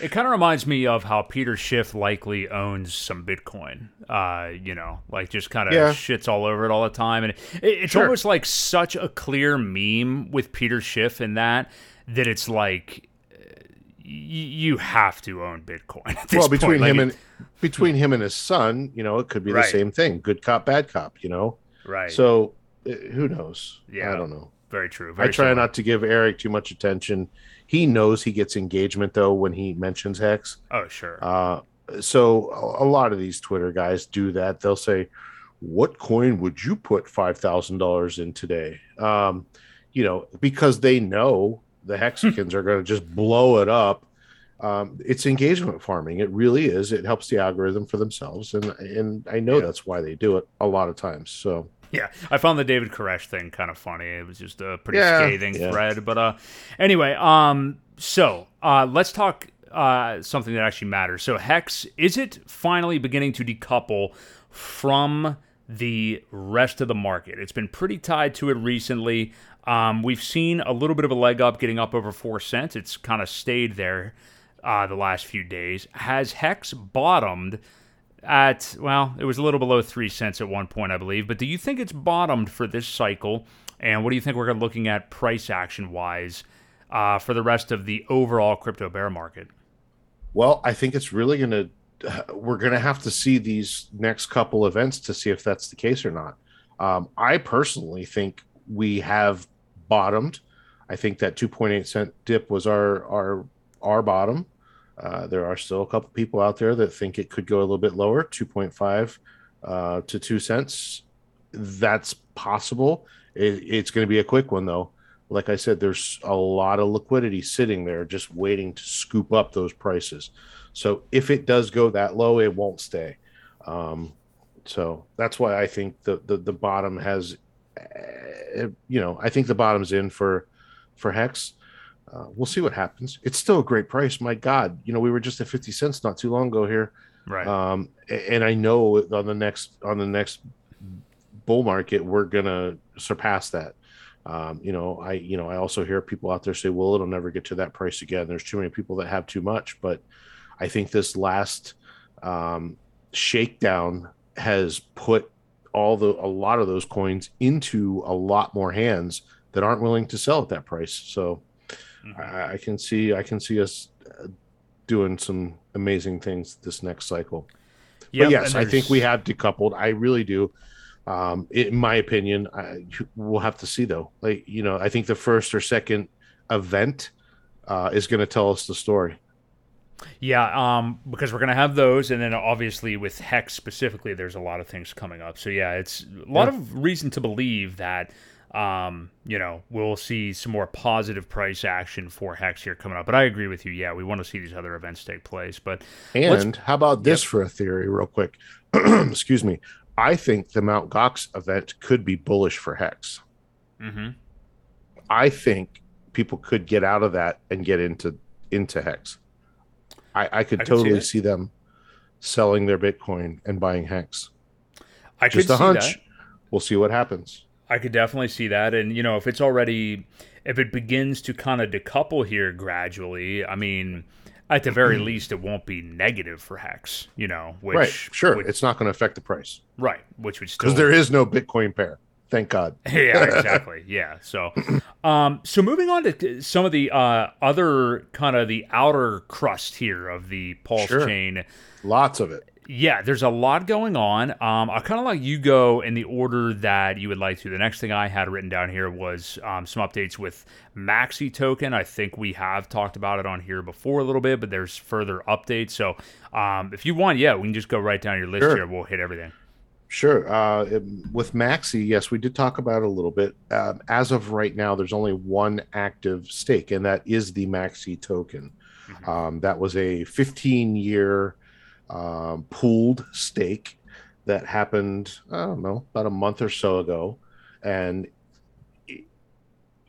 Speaker 1: It kind of reminds me of how Peter Schiff likely owns some Bitcoin. Uh, you know, like just kind of
Speaker 2: Yeah.
Speaker 1: shits all over it all the time, and it, it's
Speaker 2: Sure.
Speaker 1: almost like such a clear meme with Peter Schiff in that that it's like y- you have to own Bitcoin.
Speaker 2: Well between.
Speaker 1: Like,
Speaker 2: him and between him and his son, you know, it could be
Speaker 1: Right.
Speaker 2: the same thing. Good cop, bad cop, you know.
Speaker 1: right,
Speaker 2: So uh, who knows?
Speaker 1: Yeah.
Speaker 2: I don't know.
Speaker 1: very true.
Speaker 2: I try
Speaker 1: similar.
Speaker 2: not to give Eric too much attention. He knows he gets engagement though when he mentions Hex.
Speaker 1: Oh, sure.
Speaker 2: Uh, so a, lot of these Twitter guys do that. They'll say, "What coin would you put five thousand dollars in today?" Um, you know, because they know the Hexicans are going to just blow it up. Um, it's engagement farming. It really is. It helps the algorithm for themselves, and and I know
Speaker 1: Yeah.
Speaker 2: that's why they do it a lot of times. So
Speaker 1: Yeah, I found the David Koresh thing kind of funny. It was just a pretty
Speaker 2: Yeah,
Speaker 1: scathing
Speaker 2: yeah.
Speaker 1: thread. But uh, anyway, um, so uh, let's talk uh, something that actually matters. So, Hex, is it finally beginning to decouple from the rest of the market? It's been pretty tied to it recently. Um, we've seen a little bit of a leg up, getting up over four cents. It's kind of stayed there uh, the last few days. Has Hex bottomed at, well, it was a little below three cents at one point, I believe. But do you think it's bottomed for this cycle? And what do you think we're looking at price action wise uh, for the rest of the overall crypto bear market?
Speaker 2: Well, I think it's really going to, we're going to have to see these next couple events to see if that's the case or not. Um, I personally think we have bottomed. I think that 2.8 cent dip was our our our bottom. Uh, there are still a couple people out there that think it could go a little bit lower, 2.5 uh, to two cents. That's possible. It, it's going to be a quick one though. Like I said, there's a lot of liquidity sitting there just waiting to scoop up those prices. So if it does go that low, it won't stay. Um, so that's why I think the, the, the bottom has, uh, you know, I think the bottom's in for for Hex. Uh, we'll see what happens. It's still a great price. My God, you know, we were just at 50 cents not too long ago here.
Speaker 1: Right.
Speaker 2: Um, and I know on the next on the next bull market, we're gonna surpass that. Um, you know, I you know I also hear people out there say, "Well, it'll never get to that price again." There's too many people that have too much, but I think this last um, shakedown has put all the a lot of those coins into a lot more hands that aren't willing to sell at that price. So mm-hmm. I, I, can see I can see us uh, doing some amazing things this next cycle. Yep, but yes, I think we have decoupled. I really do. Um, in my opinion, I, we'll have to see though. Like you know, I think the first or second event uh, is going to tell us the story.
Speaker 1: Yeah, um, because we're gonna have those, and then obviously with Hex specifically, there's a lot of things coming up. So yeah, it's a lot yeah. of reason to believe that um, you know, we'll see some more positive price action for Hex here coming up. But I agree with you. Yeah, we want to see these other events take place. But
Speaker 2: and how about this yep. for a theory, real quick? Excuse me. I think the Mount Gox event could be bullish for Hex.
Speaker 1: Mm-hmm.
Speaker 2: I think people could get out of that and get into into Hex. I, I could I totally see, see, them selling their Bitcoin and buying Hex.
Speaker 1: I just a hunch. That.
Speaker 2: We'll see what happens.
Speaker 1: I could definitely see that. And, you know, if it's already, if it begins to kind of decouple here gradually, I mean, at the very least, it won't be negative for Hex, you know, which.
Speaker 2: Right, sure. Would, it's not going to affect the price.
Speaker 1: Right, which would
Speaker 2: still. Because there is no Bitcoin pair. Thank God.
Speaker 1: yeah, exactly. Yeah. So, um, so moving on to some of the uh, other kind of the outer crust here of the Pulse sure. chain.
Speaker 2: Lots of it
Speaker 1: yeah, there's a lot going on. Um, I kind of like you go in the order that you would like to. The next thing I had written down here was um, some updates with Maxi Token. I think we have talked about it on here before a little bit, but there's further updates. So um, if you want, yeah, we can just go right down your list sure. here. We'll hit everything.
Speaker 2: Sure. Uh, with Maxi, yes, we did talk about it a little bit. Um, as of right now, there's only one active stake, and that is the Maxi token. Mm-hmm. Um, that was a 15 year um, pooled stake that happened, I don't know, about a month or so ago. And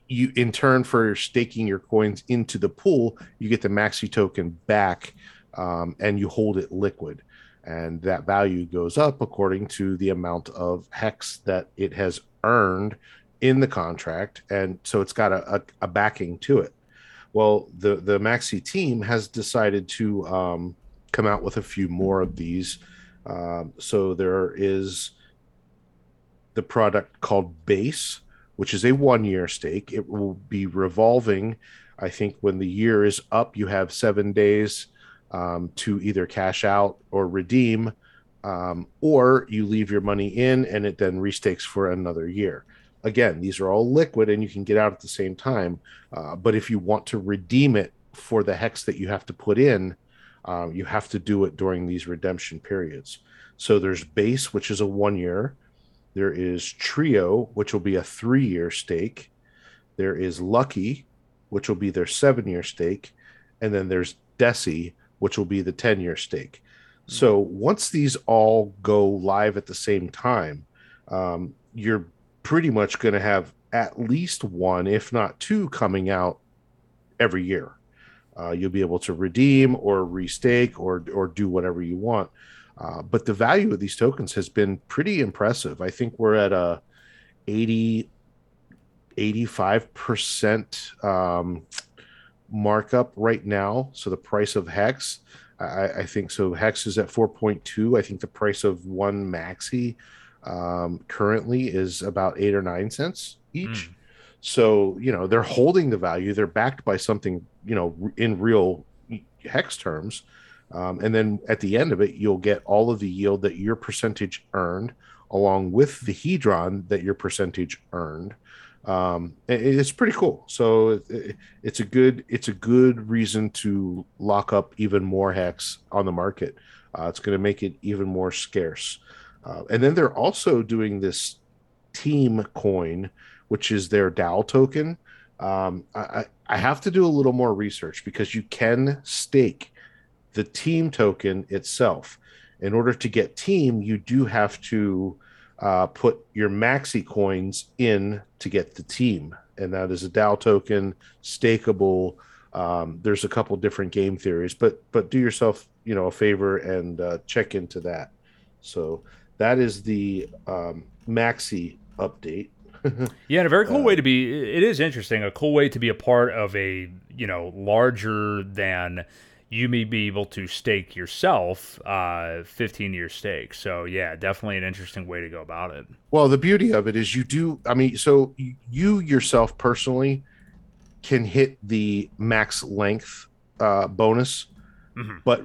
Speaker 2: you, in turn, for staking your coins into the pool, you get the Maxi token back um, and you hold it liquid. And that value goes up according to the amount of hex that it has earned in the contract. And so it's got a, a, a backing to it. Well, the, the Maxi team has decided to um, come out with a few more of these. Um, so there is the product called Base, which is a one year stake. It will be revolving. I think when the year is up, you have seven days um, to either cash out or redeem, um, or you leave your money in and it then restakes for another year. Again, these are all liquid and you can get out at the same time. Uh, but if you want to redeem it for the hex that you have to put in, um, you have to do it during these redemption periods. So there's base, which is a one year. There is trio, which will be a three year stake. There is lucky, which will be their seven year stake. And then there's deci, which will be the 10 year stake. Mm-hmm. So once these all go live at the same time, um, you're pretty much going to have at least one, if not two, coming out every year. Uh, you'll be able to redeem or restake or or do whatever you want. Uh, but the value of these tokens has been pretty impressive. I think we're at a 80 85% um, markup right now. So the price of Hex, I, I, think so. Hex is at 4.2. I think the price of one Maxi um, currently is about eight or nine cents each. Mm. So, you know, they're holding the value. They're backed by something, you know, in real Hex terms. Um, and then at the end of it, you'll get all of the yield that your percentage earned, along with the hedron that your percentage earned. Um, it's pretty cool. So it, it's a good it's a good reason to lock up even more hex on the market. Uh, it's going to make it even more scarce. Uh, and then they're also doing this team coin, which is their DAO token. Um, I, I have to do a little more research because you can stake the team token itself. In order to get team, you do have to uh, put your maxi coins in to get the team, and that is a DAO token, stakeable. Um, there's a couple different game theories, but but do yourself you know a favor and uh, check into that. So that is the um, maxi update.
Speaker 1: yeah, and a very cool uh, way to be. It is interesting. A cool way to be a part of a you know larger than you may be able to stake yourself uh 15 year stake so yeah definitely an interesting way to go about it
Speaker 2: well the beauty of it is you do i mean so you yourself personally can hit the max length uh bonus mm-hmm. but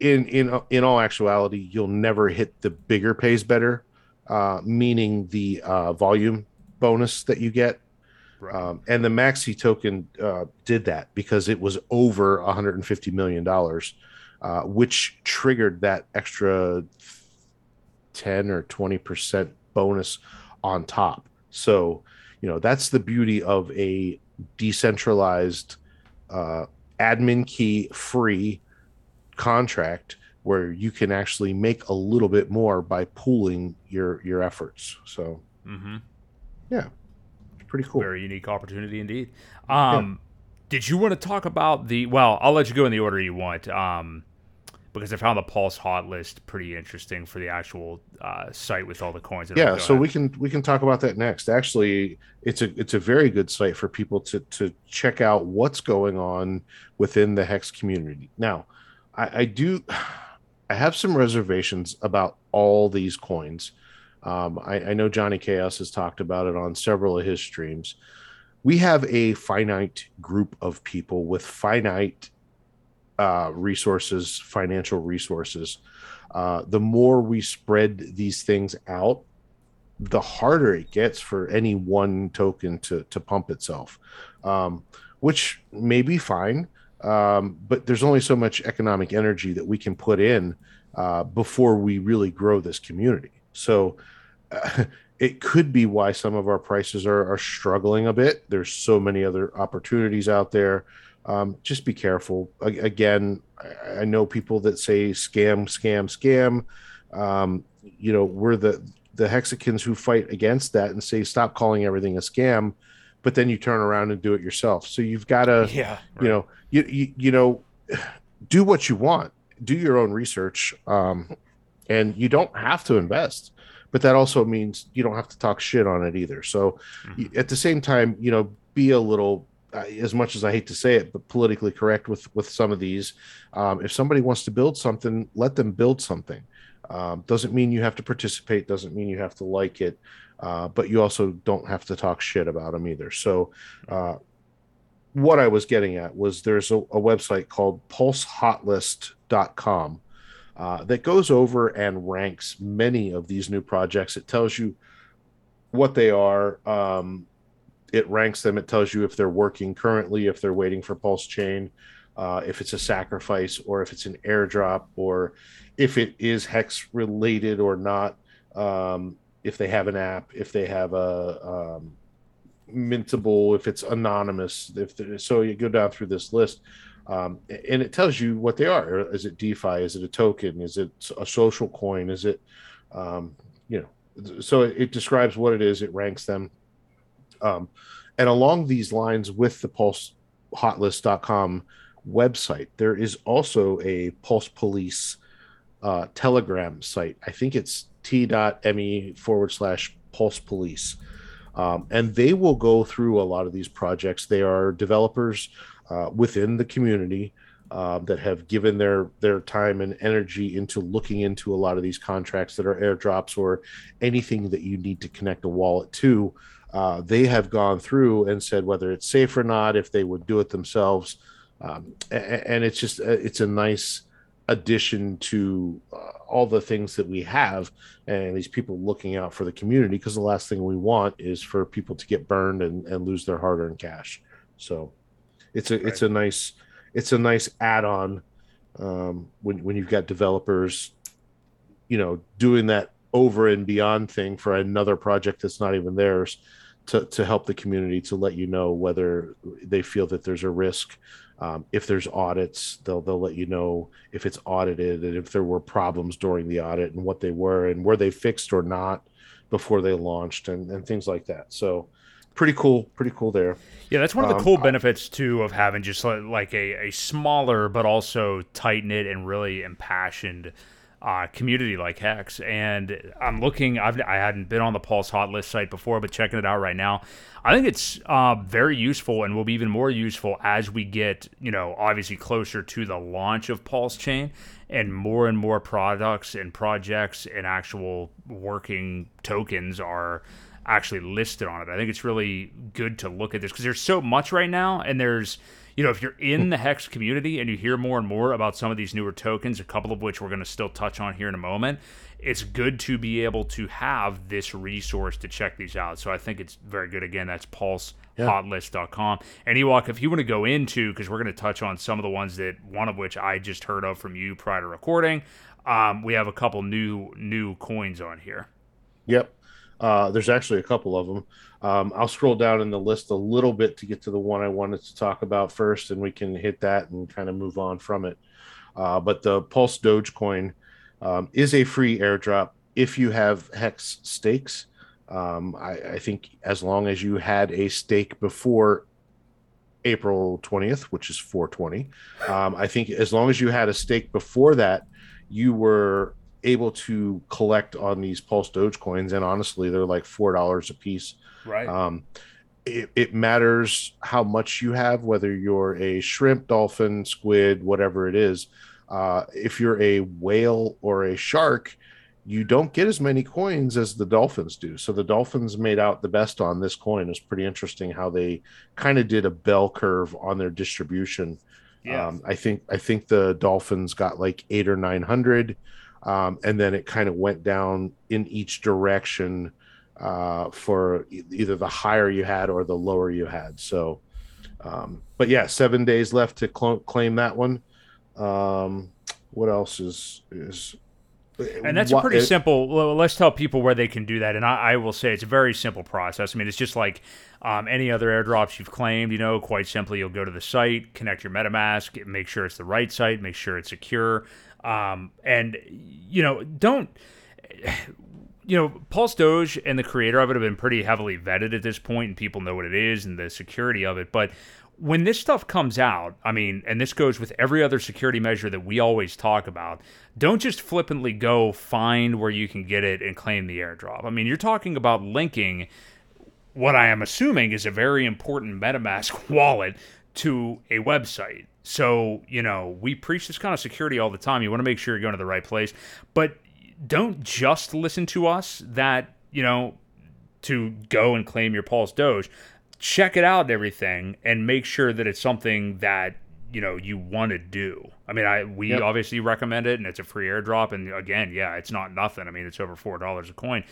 Speaker 2: in in in all actuality you'll never hit the bigger pays better uh meaning the uh volume bonus that you get Right. Um, and the Maxi token uh, did that because it was over 150 million dollars, uh, which triggered that extra 10 or 20 percent bonus on top. So, you know, that's the beauty of a decentralized uh, admin key free contract where you can actually make a little bit more by pooling your your efforts. So, mm-hmm. Yeah pretty cool.
Speaker 1: Very unique opportunity indeed. Um, yeah. Did you want to talk about the? Well, I'll let you go in the order you want. Um, because I found the Pulse hot list pretty interesting for the actual uh, site with all the coins.
Speaker 2: Yeah, so we can we can talk about that next. Actually, it's a it's a very good site for people to to check out what's going on within the Hex community. Now, I, I do I have some reservations about all these coins um, I, I know Johnny Chaos has talked about it on several of his streams. We have a finite group of people with finite uh, resources, financial resources. Uh, the more we spread these things out, the harder it gets for any one token to to pump itself, um, which may be fine. Um, but there's only so much economic energy that we can put in uh, before we really grow this community. So uh, it could be why some of our prices are, are struggling a bit. There's so many other opportunities out there. Um, just be careful. again, I, I, know people that say scam, scam, scam. Um, you know, we're the the hexicans who fight against that and say stop calling everything a scam, but then you turn around and do it yourself. So you've got to, yeah, right. you know, you, you you know, do what you want, do your own research, um, and you don't have to invest but that also means you don't have to talk shit on it either. So mm-hmm. at the same time, you know, be a little uh, as much as I hate to say it, but politically correct with with some of these. Um, if somebody wants to build something, let them build something. Um, doesn't mean you have to participate. Doesn't mean you have to like it. Uh, but you also don't have to talk shit about them either. So, uh, what I was getting at was there's a, a website called pulsehotlist.com uh, that goes over and ranks many of these new projects. It tells you what they are. Um, it ranks them. It tells you if they're working currently, if they're waiting for Pulse Chain, uh, if it's a sacrifice, or if it's an airdrop, or if it is hex related or not. Um, if they have an app, if they have a um, mintable, if it's anonymous, if so, you go down through this list um, and it tells you what they are. Is it DeFi? Is it a token? Is it a social coin? Is it, um, you know, so it, describes what it is. It ranks them. Um, and along these lines with the pulse hotlist.com, website. There is also a Pulse Police uh, Telegram site. I think it's t.me forward slash Pulse Police. Um, and they will go through a lot of these projects. They are developers uh, within the community uh, that have given their their time and energy into looking into a lot of these contracts that are airdrops or anything that you need to connect a wallet to. Uh, they have gone through and said whether it's safe or not, if they would do it themselves, um, and, it's just uh, it's a nice addition to uh, all the things that we have and these people looking out for the community because the last thing we want is for people to get burned and, and lose their hard-earned cash so it's a right. it's a nice it's a nice add-on um, when when you've got developers, you know, doing that over and beyond thing for another project that's not even theirs to to help the community to let you know whether they feel that there's a risk. Um, if there's audits, they'll they'll let you know if it's audited and if there were problems during the audit and what they were and were they fixed or not before they launched and, and things like that. So pretty cool, pretty cool there.
Speaker 1: Yeah, that's one of the um, cool benefits too of having just like a, a smaller but also tight knit and really impassioned uh, community like Hex. And I'm looking. I've I hadn't been on the Pulse Hot List site before, but checking it out right now, I think it's uh, very useful and will be even more useful as we get you know obviously closer to the launch of Pulse Chain and more and more products and projects and actual working tokens are actually listed on it. I think it's really good to look at this because there's so much right now, and there's you know if you're in the hex community and you hear more and more about some of these newer tokens, a couple of which we're going to still touch on here in a moment. It's good to be able to have this resource to check these out. So I think it's very good. Again, that's pulsehotlist.com. And Ewok, if you want to go into, because we're going to touch on some of the ones that one of which I just heard of from you prior to recording, um, we have a couple new new coins on here.
Speaker 2: Yep. Uh, there's actually a couple of them. Um, I'll scroll down in the list a little bit to get to the one I wanted to talk about first, and we can hit that and kind of move on from it. Uh, but the Pulse Dogecoin um, is a free airdrop if you have Hex stakes. Um, I, I, think as long as you had a stake before April 20th, which is 420, um, I think as long as you had a stake before that, you were able to collect on these Pulse Doge coins, and honestly, they're like four dollars a piece.
Speaker 1: Right.
Speaker 2: Um, it, it, matters how much you have, whether you're a shrimp, dolphin, squid, whatever it is. Uh, if you're a whale or a shark, you don't get as many coins as the dolphins do. So the dolphins made out the best on this coin. It's pretty interesting how they kind of did a bell curve on their distribution. Yeah. Um, I think I think the dolphins got like eight or nine hundred um, and then it kind of went down in each direction uh, for either the higher you had or the lower you had. So, um, but yeah, seven days left to cl- claim that one. Um, what else is is?
Speaker 1: And that's what, a pretty it, simple. Well, let's tell people where they can do that. And I, I, will say it's a very simple process. I mean, it's just like um, any other airdrops you've claimed. You know, quite simply, you'll go to the site, connect your MetaMask, make sure it's the right site, make sure it's secure. Um, and you know, don't you know, Pulse Doge and the creator of it have been pretty heavily vetted at this point, and people know what it is and the security of it. But when this stuff comes out, I mean, and this goes with every other security measure that we always talk about, don't just flippantly go find where you can get it and claim the airdrop. I mean, you're talking about linking what I am assuming is a very important MetaMask wallet to a website. So, you know, we preach this kind of security all the time. You want to make sure you're going to the right place, but don't just listen to us that, you know, to go and claim your Pulse Doge. Check it out and everything and make sure that it's something that, you know, you want to do. I mean, I we yep. obviously recommend it and it's a free airdrop and again, yeah, it's not nothing. I mean, it's over $4 a coin.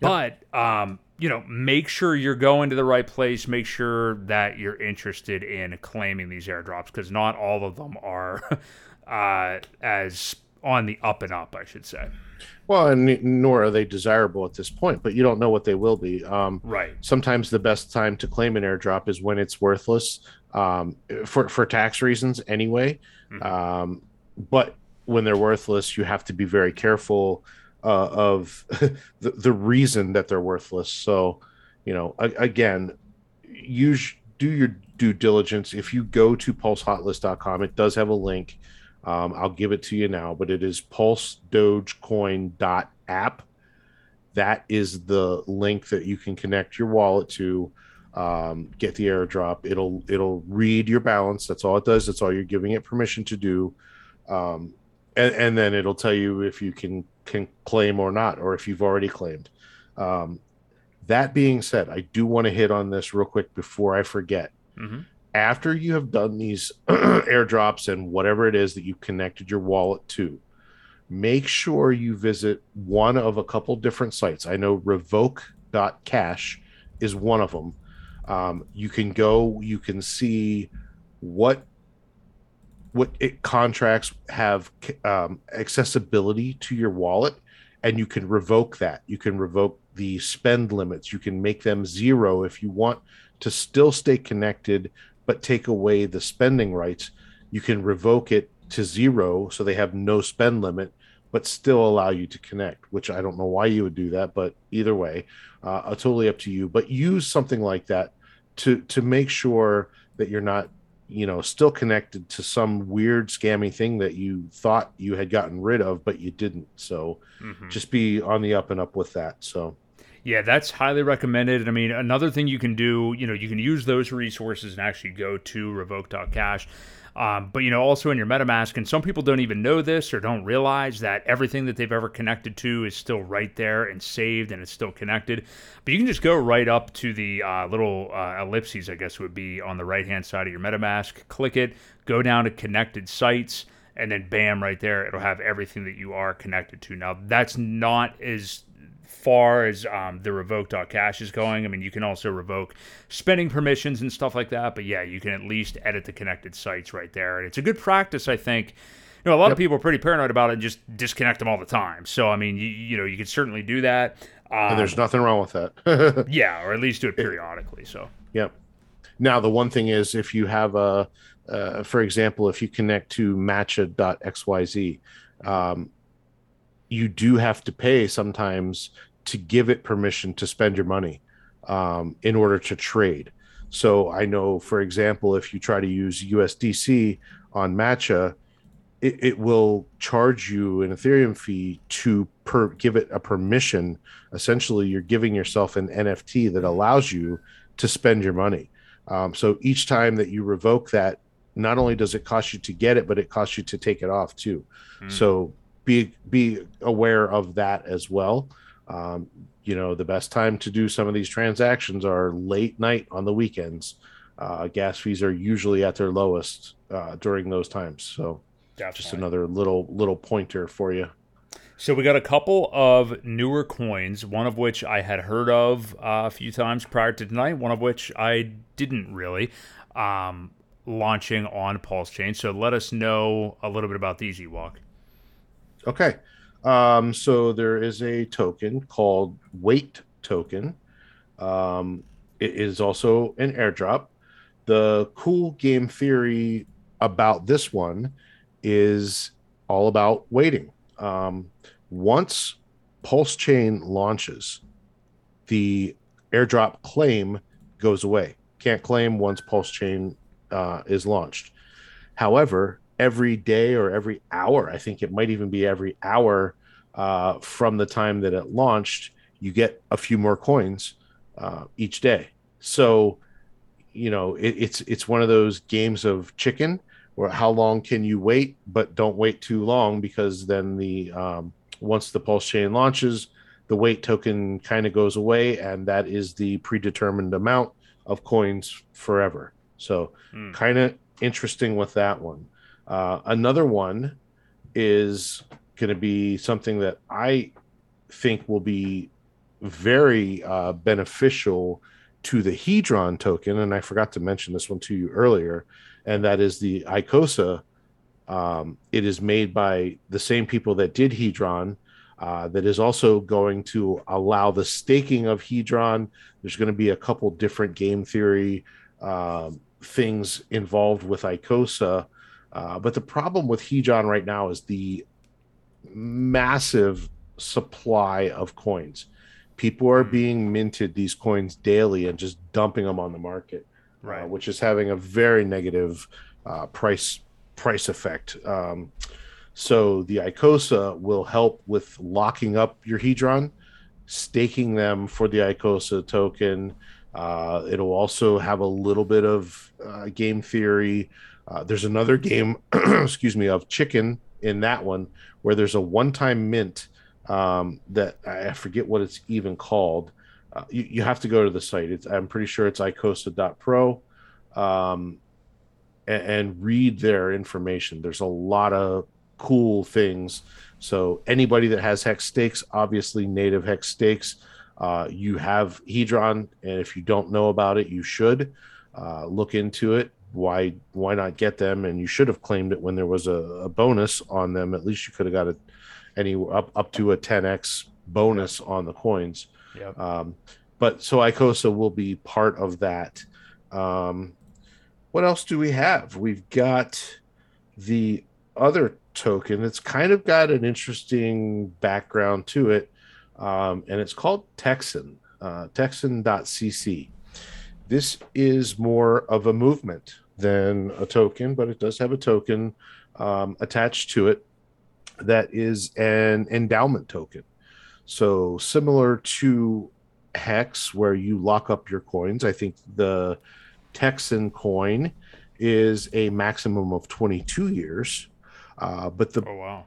Speaker 1: But um, you know, make sure you're going to the right place. Make sure that you're interested in claiming these airdrops because not all of them are uh, as on the up and up, I should say.
Speaker 2: Well, and nor are they desirable at this point, but you don't know what they will be. Um,
Speaker 1: right.
Speaker 2: Sometimes the best time to claim an airdrop is when it's worthless um, for for tax reasons, anyway. Mm-hmm. Um, but when they're worthless, you have to be very careful uh, of the, the reason that they're worthless. So, you know, a, again, use do your due diligence. If you go to pulsehotlist.com, it does have a link. Um, I'll give it to you now, but it is pulsedogecoin.app. That is the link that you can connect your wallet to, um, get the airdrop. It'll it'll read your balance. That's all it does. That's all you're giving it permission to do. Um, and, and then it'll tell you if you can can claim or not, or if you've already claimed. Um, that being said, I do want to hit on this real quick before I forget.
Speaker 1: Mm-hmm.
Speaker 2: After you have done these airdrops and whatever it is that you connected your wallet to, make sure you visit one of a couple different sites. I know revoke.cash is one of them. Um, you can go, you can see what what it, contracts have um, accessibility to your wallet and you can revoke that. You can revoke the spend limits. You can make them zero if you want to still stay connected but take away the spending rights. You can revoke it to zero so they have no spend limit but still allow you to connect which i don't know why you would do that but either way uh, totally up to you. But use something like that to to make sure that you're not you know still connected to some weird scammy thing that you thought you had gotten rid of but you didn't. So mm-hmm. just be on the up and up with that. So
Speaker 1: yeah that's highly recommended. I mean another thing you can do you know you can use those resources and actually go to revoke.cash um, but you know, also in your MetaMask, and some people don't even know this or don't realize that everything that they've ever connected to is still right there and saved, and it's still connected. But you can just go right up to the uh, little uh, ellipses, I guess would be on the right hand side of your MetaMask. Click it, go down to connected sites, and then bam, right there, it'll have everything that you are connected to. Now, that's not as far as um, the revoke.cash is going. I mean, you can also revoke spending permissions and stuff like that. But yeah, you can at least edit the connected sites right there. And it's a good practice, I think. You know, a lot yep. of people are pretty paranoid about it and just disconnect them all the time. So, I mean, you, you know, you can certainly do that.
Speaker 2: Um, and there's nothing wrong with that.
Speaker 1: yeah, or at least do it periodically. So,
Speaker 2: yep. Now, the one thing is if you have a, uh, for example, if you connect to matcha.xyz, um, you do have to pay sometimes to give it permission to spend your money um, in order to trade. So I know, for example, if you try to use USDC on Matcha, it, it will charge you an Ethereum fee to per, give it a permission. Essentially, you're giving yourself an NFT that allows you to spend your money. Um, so each time that you revoke that, not only does it cost you to get it, but it costs you to take it off too. Mm. So be be aware of that as well. Um, you know, the best time to do some of these transactions are late night on the weekends. Uh, gas fees are usually at their lowest uh, during those times. So, Definitely. just another little little pointer for you.
Speaker 1: So we got a couple of newer coins, one of which I had heard of uh, a few times prior to tonight, one of which I didn't really. Um, launching on Pulse Chain. So let us know a little bit about these Ewok.
Speaker 2: Okay. Um, so there is a token called Wait Token. Um, it is also an airdrop. The cool game theory about this one is all about waiting. Um, once Pulse Chain launches, the airdrop claim goes away. Can't claim once Pulse Chain uh, is launched. However, every day or every hour. I think it might even be every hour uh, from the time that it launched. You get a few more coins uh, each day. So, you know, it, it's it's one of those games of chicken where how long can you wait, but don't wait too long because then the um, once the pulse chain launches, the wait token kind of goes away, and that is the predetermined amount of coins forever. So, mm. kind of interesting with that one. Uh, another one is going to be something that I think will be very uh, beneficial to the Hedron token. And I forgot to mention this one to you earlier, and that is the Icosa. Um, it is made by the same people that did Hedron. Uh, that is also going to allow the staking of Hedron. There's going to be a couple different game theory uh, things involved with Icosa uh, but the problem with Hedron right now is the massive supply of coins. People are being minted these coins daily and just dumping them on the market.
Speaker 1: right.
Speaker 2: uh, which is having a very negative uh, price price effect. Um, so the Icosa will help with locking up your Hedron, staking them for the Icosa token. Uh, it'll also have a little bit of uh, game theory. Uh, there's another game, excuse me, of chicken in that one where there's a one-time mint um, that I forget what it's even called. Uh, you, you have to go to the site. It's, I'm pretty sure it's icosa.pro um, and, and read their information. There's a lot of cool things. So anybody that has hex stakes, obviously native hex stakes, uh, you have Hedron, and if you don't know about it, you should uh, look into it. Why why not get them? And you should have claimed it when there was a, a bonus on them. At least you could have got it any up up to a 10x bonus on the coins.
Speaker 1: Yep.
Speaker 2: Um, but so Icosa will be part of that. Um, what else do we have? We've got the other token. It's kind of got an interesting background to it, um, and it's called Texan, uh, Texan.cc. This is more of a movement than a token, but it does have a token um, attached to it that is an endowment token. So similar to Hex, where you lock up your coins, I think the Texan coin is a maximum of 22 years. Uh, but the
Speaker 1: Oh wow.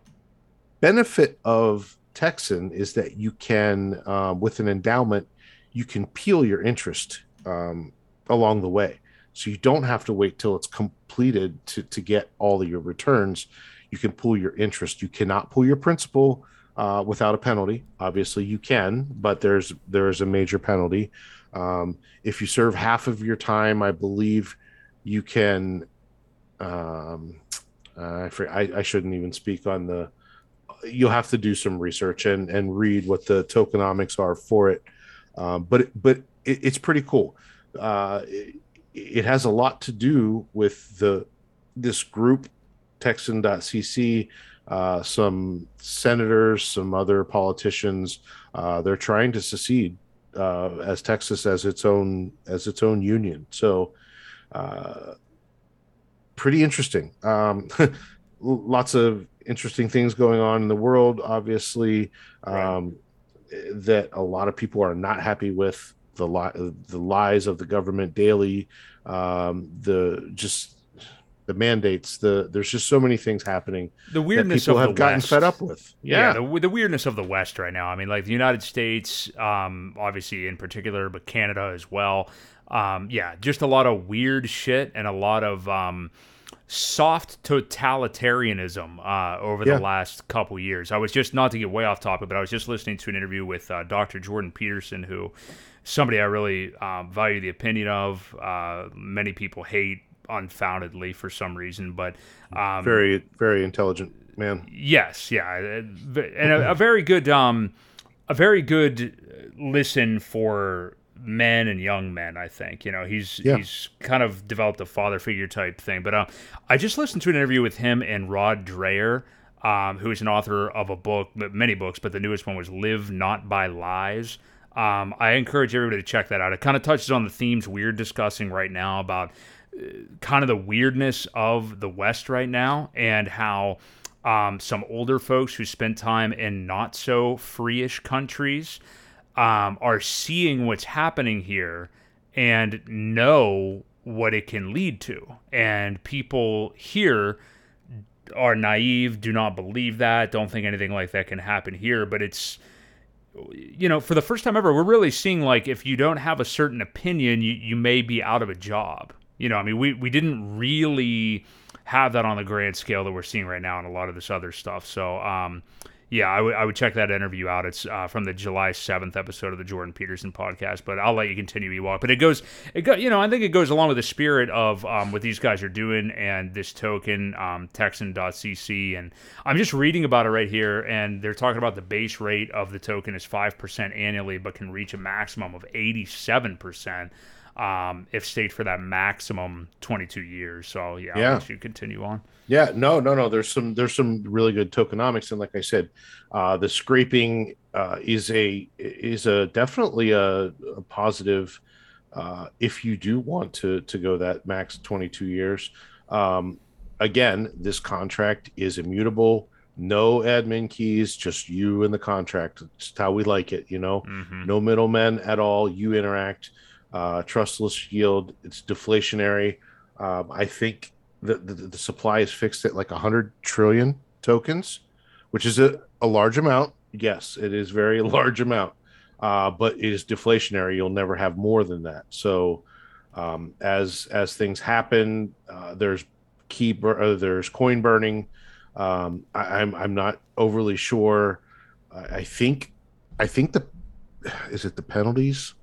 Speaker 2: benefit of Texan is that you can, uh, with an endowment, you can peel your interest um, along the way. So you don't have to wait till it's completed to, to get all of your returns. You can pull your interest. You cannot pull your principal uh, without a penalty. Obviously, you can, but there's there is a major penalty. Um, if you serve half of your time, I believe you can. Um, uh, I, I shouldn't even speak on the. You'll have to do some research and and read what the tokenomics are for it. Um, but but it, it's pretty cool. Uh, it, it has a lot to do with the this group texan.cc uh, some senators some other politicians uh, they're trying to secede uh, as texas as its own as its own union. So uh, pretty interesting. Um, lots of interesting things going on in the world obviously um, that a lot of people are not happy with the li- the lies of the government daily um, the just the mandates the there's just so many things happening
Speaker 1: The
Speaker 2: that
Speaker 1: weirdness
Speaker 2: people
Speaker 1: of
Speaker 2: have
Speaker 1: the
Speaker 2: gotten
Speaker 1: West.
Speaker 2: fed up with yeah,
Speaker 1: the, the weirdness of the West right now. I mean, like the United States, um, obviously in particular, but Canada as well. Um, yeah, just a lot of weird shit and a lot of um, soft totalitarianism uh, over
Speaker 2: Yeah.
Speaker 1: the last couple years. I was just not to get way off topic, but I was just listening to an interview with uh, Dr. Jordan Peterson, who somebody I really um, value the opinion of. Uh, many people hate unfoundedly for some reason, but um,
Speaker 2: very very intelligent man
Speaker 1: Yes, yeah, uh, and a, a very good, um, a very good listen for men and young men. I think you know he's
Speaker 2: Yeah.
Speaker 1: he's kind of developed a father figure type thing. But uh, I just listened to an interview with him and Rod Dreher, um, who is an author of a book, many books, but the newest one was "Live Not by Lies." Um, I encourage everybody to check that out. It kind of touches on the themes we're discussing right now about kind of the weirdness of the West right now and how um, some older folks who spent time in not so freeish countries um, are seeing what's happening here and know what it can lead to. And people here are naive, do not believe that, don't think anything like that can happen here. But it's, you know, for the first time ever, we're really seeing like if you don't have a certain opinion, you, you may be out of a job. You know, I mean, we, we didn't really have that on the grand scale that we're seeing right now in a lot of this other stuff. So, um, yeah, I would I would check that interview out. It's uh, from the July seventh episode of the Jordan Peterson podcast. But I'll let you continue, Ewok. But it goes, it go, you know, I think it goes along with the spirit of um, what these guys are doing and this token, um, Texan.cc, and I'm just reading about it right here, and they're talking about the base rate of the token is five percent annually, but can reach a maximum of eighty seven percent. Um, if stayed for that maximum 22 years. So yeah,
Speaker 2: Yeah.
Speaker 1: You continue on.
Speaker 2: Yeah, no, no, no. There's some there's some really good tokenomics, and like I said, uh, the scraping uh, is a is a definitely a, a positive uh, if you do want to to go that max 22 years, um, again, this contract is immutable. No admin keys, just you and the contract. It's how we like it, you know.
Speaker 1: Mhm.
Speaker 2: No middlemen at all. You interact. Uh, trustless yield. It's deflationary. Um, I think that the, the supply is fixed at like 100 trillion tokens, which is a, a large amount. Yes, it is very large amount, uh, but it is deflationary. You'll never have more than that. So um, as as things happen, uh, there's bur- uh, there's coin burning. Um, I, I'm I'm not overly sure. I, I think I think the is it the penalties.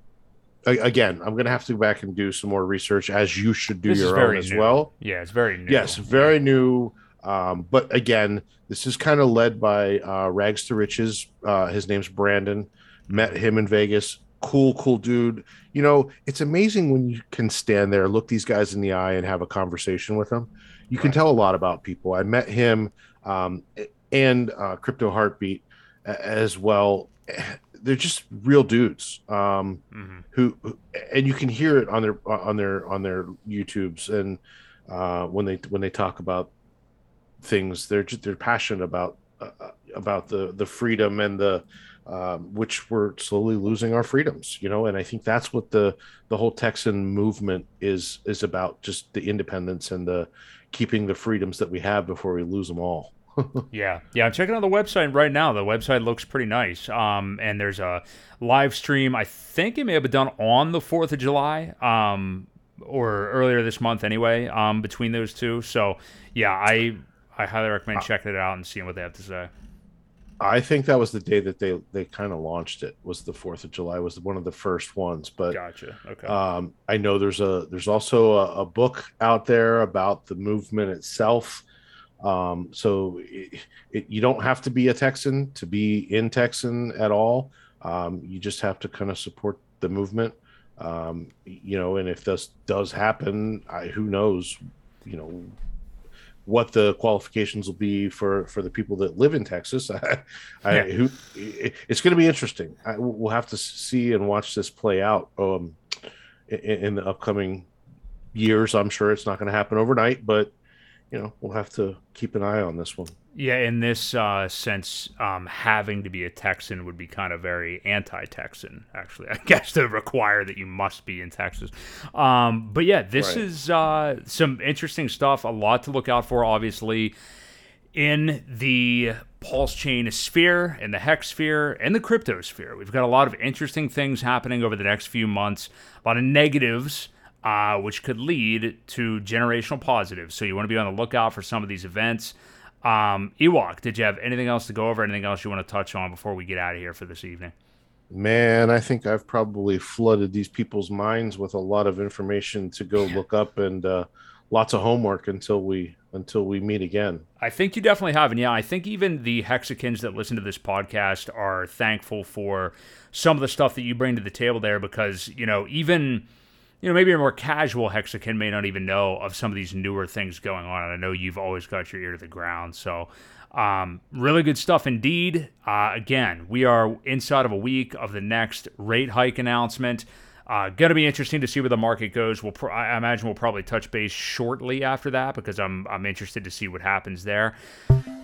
Speaker 2: Again, I'm going to have to go back and do some more research, as you should do
Speaker 1: This
Speaker 2: your own as
Speaker 1: new.
Speaker 2: well.
Speaker 1: Yeah, it's very new.
Speaker 2: Yes, very new. Um, but again, this is kind of led by uh, Rags to Riches. Uh, his name's Brandon. Met him in Vegas. Cool, cool dude. You know, it's amazing when you can stand there, look these guys in the eye, and have a conversation with them. You can tell a lot about people. I met him um, and uh, Crypto Heartbeat as well. They're just real dudes. Um,
Speaker 1: Mhm.
Speaker 2: who who- and you can hear it on their on their on their YouTubes and uh, when they when they talk about things they're just they're passionate about uh, about the the freedom and the um, which we're slowly losing our freedoms you know and I think that's what the the whole Texan movement is is about just the independence and the keeping the freedoms that we have before we lose them all
Speaker 1: Yeah, yeah. I'm checking out the website right now. The website looks pretty nice. Um, and there's a live stream. I think it may have been done on the Fourth of July, um, or earlier this month, anyway. Um, between those two. So yeah, I I highly recommend checking it out and seeing what they have to say.
Speaker 2: I think that was the day that they they kind of launched it was the 4th of July was one of the first ones but
Speaker 1: Gotcha. Okay.
Speaker 2: Um, I know there's a there's also a, a book out there about the movement itself. Um, so it, it, you don't have to be a Texan to be in Texan at all. Um, you just have to kind of support the movement. Um, you know, and if this does happen, I, who knows? You know what the qualifications will be for for the people that live in Texas. I, I
Speaker 1: Yeah.
Speaker 2: who it- it's going to be interesting. I, we'll have to see and watch this play out. Um, in, in the upcoming years. I'm sure it's not going to happen overnight, but you know we'll have to keep an eye on this one.
Speaker 1: Yeah, in this uh, sense, um, having to be a Texan would be kind of very anti-Texan, actually. I guess to require that you must be in Texas. Um, but yeah, this
Speaker 2: Right.
Speaker 1: is uh, some interesting stuff. A lot to look out for, obviously, in the pulse chain sphere, in the hex sphere, and the crypto sphere. We've got a lot of interesting things happening over the next few months. A lot of negatives uh, which could lead to generational positives. So you want to be on the lookout for some of these events. Um, Ewok, did you have anything else to go over? Anything else you want to touch on before we get out of here for this evening?
Speaker 2: Man, I think I've probably flooded these people's minds with a lot of information to go look up and uh, lots of homework until we until we meet again.
Speaker 1: I think you definitely have. And yeah, I think even the Hexicans that listen to this podcast are thankful for some of the stuff that you bring to the table there because, you know, even, you know, maybe a more casual Hexican may not even know of some of these newer things going on. And I know you've always got your ear to the ground. So, um, really good stuff indeed. Uh, again, we are inside of a week of the next rate hike announcement. Uh, gonna be interesting to see where the market goes. We'll, I imagine we'll probably touch base shortly after that because I'm I'm interested to see what happens there.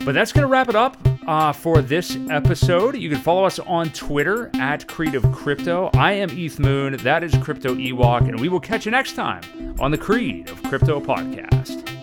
Speaker 1: But that's gonna wrap it up uh, for this episode. You can follow us on Twitter at of Crypto. I am ETH Moon. That is Crypto Ewok, and we will catch you next time on the Creed of Crypto podcast.